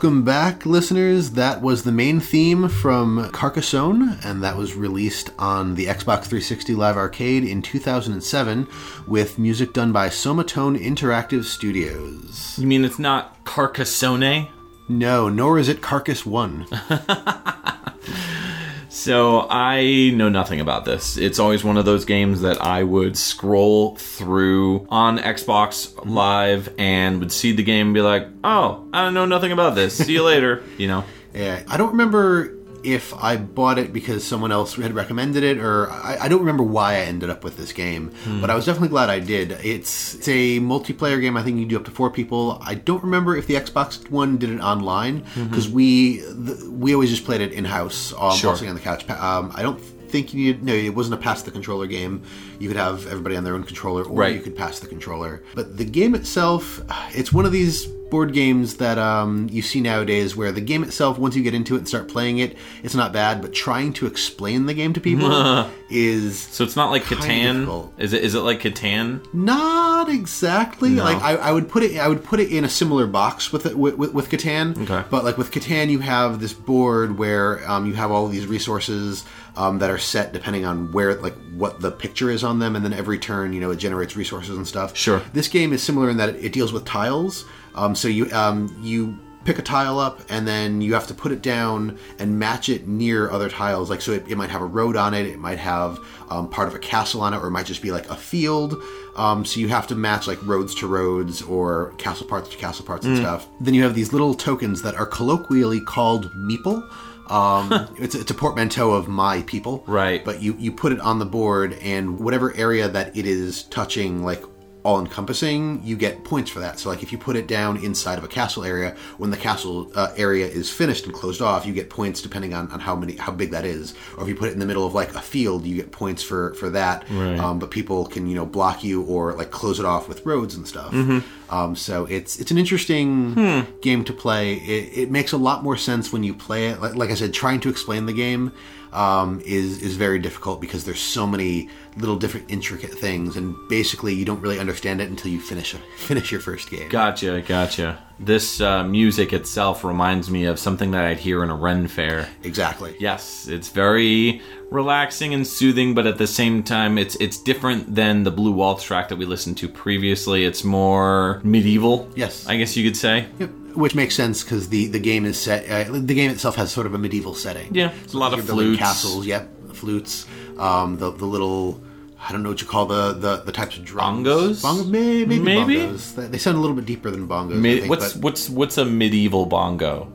[SPEAKER 2] Welcome back, listeners. That was the main theme from Carcassonne, and that was released on the Xbox 360 Live Arcade in 2007 with music done by Somatone Interactive Studios.
[SPEAKER 1] You mean it's not Carcassonne?
[SPEAKER 2] No, nor is it Carcass 1.
[SPEAKER 1] So I know nothing about this. It's always one of those games that I would scroll through on Xbox Live and would see the game and be like, "Oh, I know nothing about this. See you later." You know.
[SPEAKER 2] Yeah, I don't remember if I bought it because someone else had recommended it, or I, I don't remember why I ended up with this game. But I was definitely glad I did. It's it's a multiplayer game. I think you can do up to four people. I don't remember if the Xbox One did it online because we the, we always just played it in house, um,
[SPEAKER 1] Sure.
[SPEAKER 2] sitting on the couch. Um, I don't think you need no. It wasn't a pass the controller game. You could have everybody on their own controller, or
[SPEAKER 1] Right.
[SPEAKER 2] you could pass the controller. But the game itself, it's one of these board games that um, you see nowadays where the game itself, once you get into it and start playing it, it's not bad. But trying to explain the game to people is
[SPEAKER 1] So it's not like Catan.
[SPEAKER 2] difficult.
[SPEAKER 1] Is it? Is it like Catan?
[SPEAKER 2] not exactly
[SPEAKER 1] No.
[SPEAKER 2] like I, I would put it. I would put it in a similar box with it, with, with, with Catan.
[SPEAKER 1] Okay.
[SPEAKER 2] But like with Catan, you have this board where um, you have all these resources um, that are set depending on where like what the picture is on them, and then every turn, you know, it generates resources and stuff.
[SPEAKER 1] Sure.
[SPEAKER 2] This game is similar in that it, it deals with tiles. Um, so you um, you pick a tile up and then you have to put it down and match it near other tiles like so it, it might have a road on it it might have um, part of a castle on it or it might just be like a field um, so you have to match like roads to roads or castle parts to castle parts and stuff then you have these little tokens that are colloquially called meeple um, it's, it's a portmanteau of my people
[SPEAKER 1] Right.
[SPEAKER 2] but you you put it on the board and whatever area that it is touching like all encompassing you get points for that. So like if you put it down inside of a castle area when the castle uh, area is finished and closed off you get points depending on, on how many how big that is. Or if you put it in the middle of like a field you get points for for that.
[SPEAKER 1] Right.
[SPEAKER 2] um, but people can you know block you or like close it off with roads and stuff. Um, so it's it's an interesting game to play. It, it makes a lot more sense when you play it. Like, like i said trying to explain the game um, is is very difficult because there's so many little different intricate things, and basically you don't really understand it until you finish finish your first game.
[SPEAKER 1] Gotcha, gotcha. This uh, music itself reminds me of something that I'd hear in a Ren fair.
[SPEAKER 2] Exactly.
[SPEAKER 1] Yes, it's very relaxing and soothing, but at the same time, it's it's different than the Blue Waltz track that we listened to previously. It's more medieval.
[SPEAKER 2] Yes.
[SPEAKER 1] I guess you could say.
[SPEAKER 2] Yep. Which makes sense because the, the game is set. Uh, the game itself has sort of a medieval setting.
[SPEAKER 1] Yeah, it's a lot
[SPEAKER 2] You're
[SPEAKER 1] of
[SPEAKER 2] building
[SPEAKER 1] flutes.
[SPEAKER 2] castles. Yep, flutes. Um, the the little. I don't know what you call the the, the types of drums.
[SPEAKER 1] Bongos?
[SPEAKER 2] Bongo, may, maybe,
[SPEAKER 1] Maybe?
[SPEAKER 2] bongos. They- They sound a little bit deeper than bongos. I think,
[SPEAKER 1] what's
[SPEAKER 2] but-
[SPEAKER 1] what's what's a medieval bongo?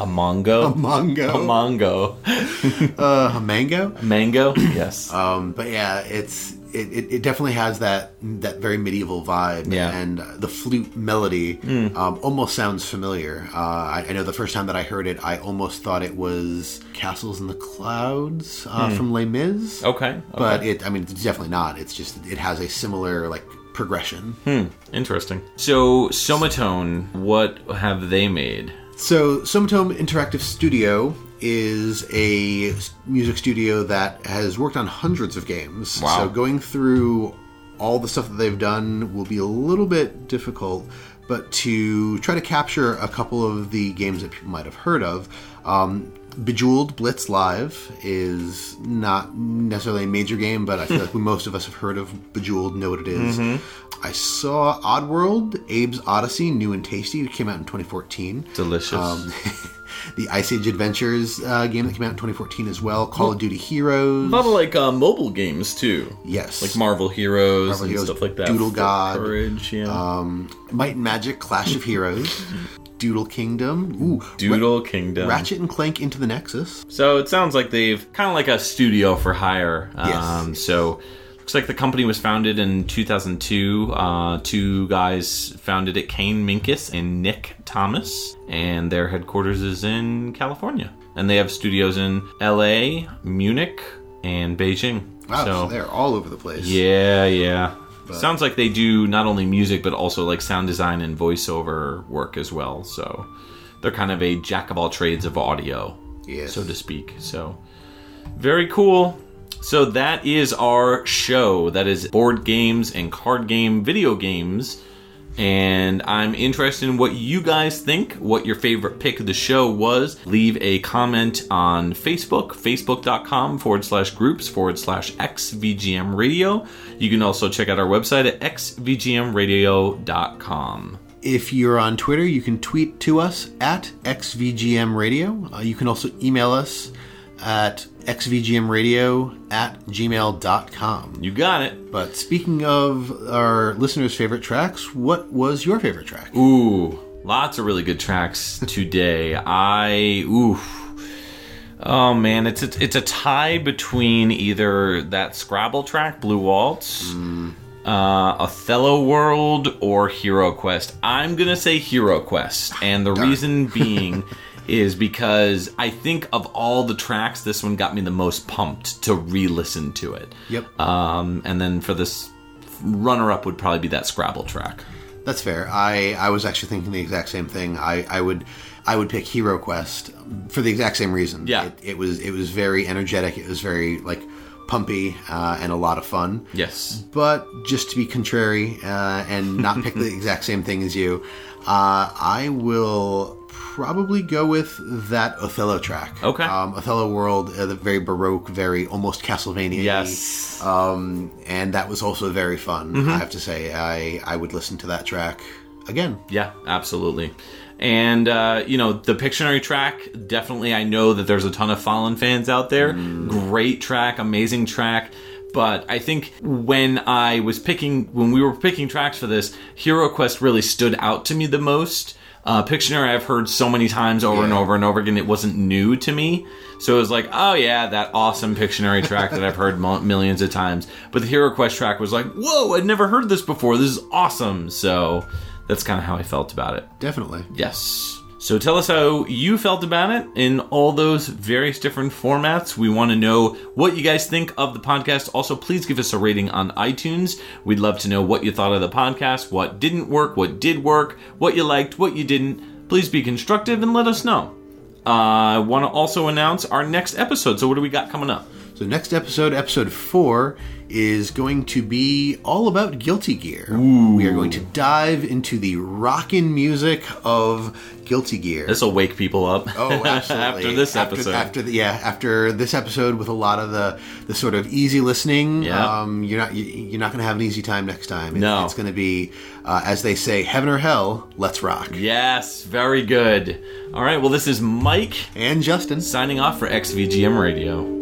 [SPEAKER 1] A mongo.
[SPEAKER 2] a mongo?
[SPEAKER 1] A mongo.
[SPEAKER 2] uh, a mango.
[SPEAKER 1] Mango. Yes.
[SPEAKER 2] Um, but yeah, it's it, it, it definitely has that that very medieval vibe.
[SPEAKER 1] Yeah.
[SPEAKER 2] And the flute melody um, almost sounds familiar. Uh, I, I know the first time that I heard it, I almost thought it was "Castles in the Clouds" uh, from Les Mis.
[SPEAKER 1] Hmm. okay.
[SPEAKER 2] But it, I mean, it's definitely not. It's just it has a similar like progression.
[SPEAKER 1] Hmm. Interesting. So Somatone, what have they made?
[SPEAKER 2] So, Somatone Interactive Studio is a music studio that has worked on hundreds of games.
[SPEAKER 1] Wow.
[SPEAKER 2] So, going through all the stuff that they've done will be a little bit difficult, but to try to capture a couple of the games that people might have heard of, um, Bejeweled Blitz Live is not necessarily a major game, but I feel like most of us have heard of Bejeweled, know what it is. I saw Oddworld, Abe's Odyssey, new and tasty. It came out in 2014.
[SPEAKER 1] Delicious.
[SPEAKER 2] Um, the Ice Age Adventures uh, game that came out in 2014 as well. Call of Duty Heroes.
[SPEAKER 1] a lot of like uh, mobile games too.
[SPEAKER 2] Yes.
[SPEAKER 1] Like Marvel Heroes
[SPEAKER 2] Marvel
[SPEAKER 1] and
[SPEAKER 2] Heroes,
[SPEAKER 1] stuff like that.
[SPEAKER 2] Doodle God,
[SPEAKER 1] Courage, yeah.
[SPEAKER 2] um, Might and Magic, Clash of Heroes, Doodle Kingdom. Ooh,
[SPEAKER 1] Doodle Kingdom.
[SPEAKER 2] Ratchet and Clank Into the Nexus.
[SPEAKER 1] So it sounds like they've kind of like a studio for hire.
[SPEAKER 2] Yes.
[SPEAKER 1] Um, so looks like the company was founded in 2002. Uh, two guys founded it, Kane Minkus and Nick Thomas, and their headquarters is in California. And they have studios in L.A., Munich, and Beijing.
[SPEAKER 2] Wow,
[SPEAKER 1] so
[SPEAKER 2] they're all over the place.
[SPEAKER 1] yeah, yeah. Sounds like they do not only music but also like sound design and voiceover work as well. So they're kind of a jack of all trades of audio,
[SPEAKER 2] Yes.
[SPEAKER 1] so to speak. So very cool. So that is our show. That is board games and card game video games And I'm interested in what you guys think, what your favorite pick of the show was. Leave a comment on Facebook, facebook.com forward slash groups forward slash XVGM radio. You can also check out our website at xvgmradio.com.
[SPEAKER 2] If you're on Twitter, you can tweet to us at XVGM Radio. Uh, you can also email us at xvgmradio at gmail.com.
[SPEAKER 1] You got it.
[SPEAKER 2] But speaking of our listeners' favorite tracks, what was your favorite track?
[SPEAKER 1] Ooh, lots of really good tracks today. I ooh. Oh man, it's a, it's a tie between either that Scrabble track, Blue Waltz, uh, Othello World, or Hero Quest. I'm gonna say Hero Quest, and the reason being is because I think of all the tracks, this one got me the most pumped to re-listen to it.
[SPEAKER 2] Yep.
[SPEAKER 1] Um, and then for this runner-up would probably be that Scrabble track.
[SPEAKER 2] That's fair. I, I was actually thinking the exact same thing. I, I would I would pick Hero Quest for the exact same reason.
[SPEAKER 1] Yeah.
[SPEAKER 2] It, it was it was very energetic. It was very like pumpy uh, and a lot of fun.
[SPEAKER 1] Yes.
[SPEAKER 2] But just to be contrary uh, and not pick the exact same thing as you, uh, I will probably go with that Othello track.
[SPEAKER 1] Okay.
[SPEAKER 2] Um, Othello World, uh, the very baroque, very almost Castlevania.
[SPEAKER 1] Yes.
[SPEAKER 2] Um, and that was also very fun.
[SPEAKER 1] Mm-hmm.
[SPEAKER 2] I have to say, I I would listen to that track again.
[SPEAKER 1] Yeah, absolutely. And uh, you know, the Pictionary track, definitely I know that there's a ton of Follin fans out there. Great track, amazing track. But I think when I was picking when we were picking tracks for this, Hero Quest really stood out to me the most. Uh, Pictionary I've heard so many times over and over and over again, it wasn't new to me. So it was like, oh yeah, that awesome Pictionary track that I've heard mo- millions of times. But the Hero Quest track was like, whoa, I'd never heard this before. This is awesome. So that's kind of how I felt about it.
[SPEAKER 2] Definitely.
[SPEAKER 1] Yes. So tell us how you felt about it in all those various different formats. We want to know what you guys think of the podcast. Also, please give us a rating on iTunes. We'd love to know what you thought of the podcast, what didn't work, what did work, what you liked, what you didn't. Please be constructive and let us know. Uh, I want to also announce our next episode. So, what do we got coming up?
[SPEAKER 2] So next episode, episode four, is going to be all about Guilty Gear. We are going to dive into the rockin' music of Guilty Gear.
[SPEAKER 1] This will wake people up.
[SPEAKER 2] Oh, absolutely!
[SPEAKER 1] after this episode.
[SPEAKER 2] after, the, yeah, after this episode, with a lot of the the sort of easy listening,
[SPEAKER 1] Yeah.
[SPEAKER 2] um, you're not you, you're not going to have an easy time next time. It-
[SPEAKER 1] No.
[SPEAKER 2] it's going to be, uh, as they say, heaven or hell. Let's rock.
[SPEAKER 1] yes, very good. All right, well, this is Mike
[SPEAKER 2] And Justin.
[SPEAKER 1] signing off for XVGM Radio.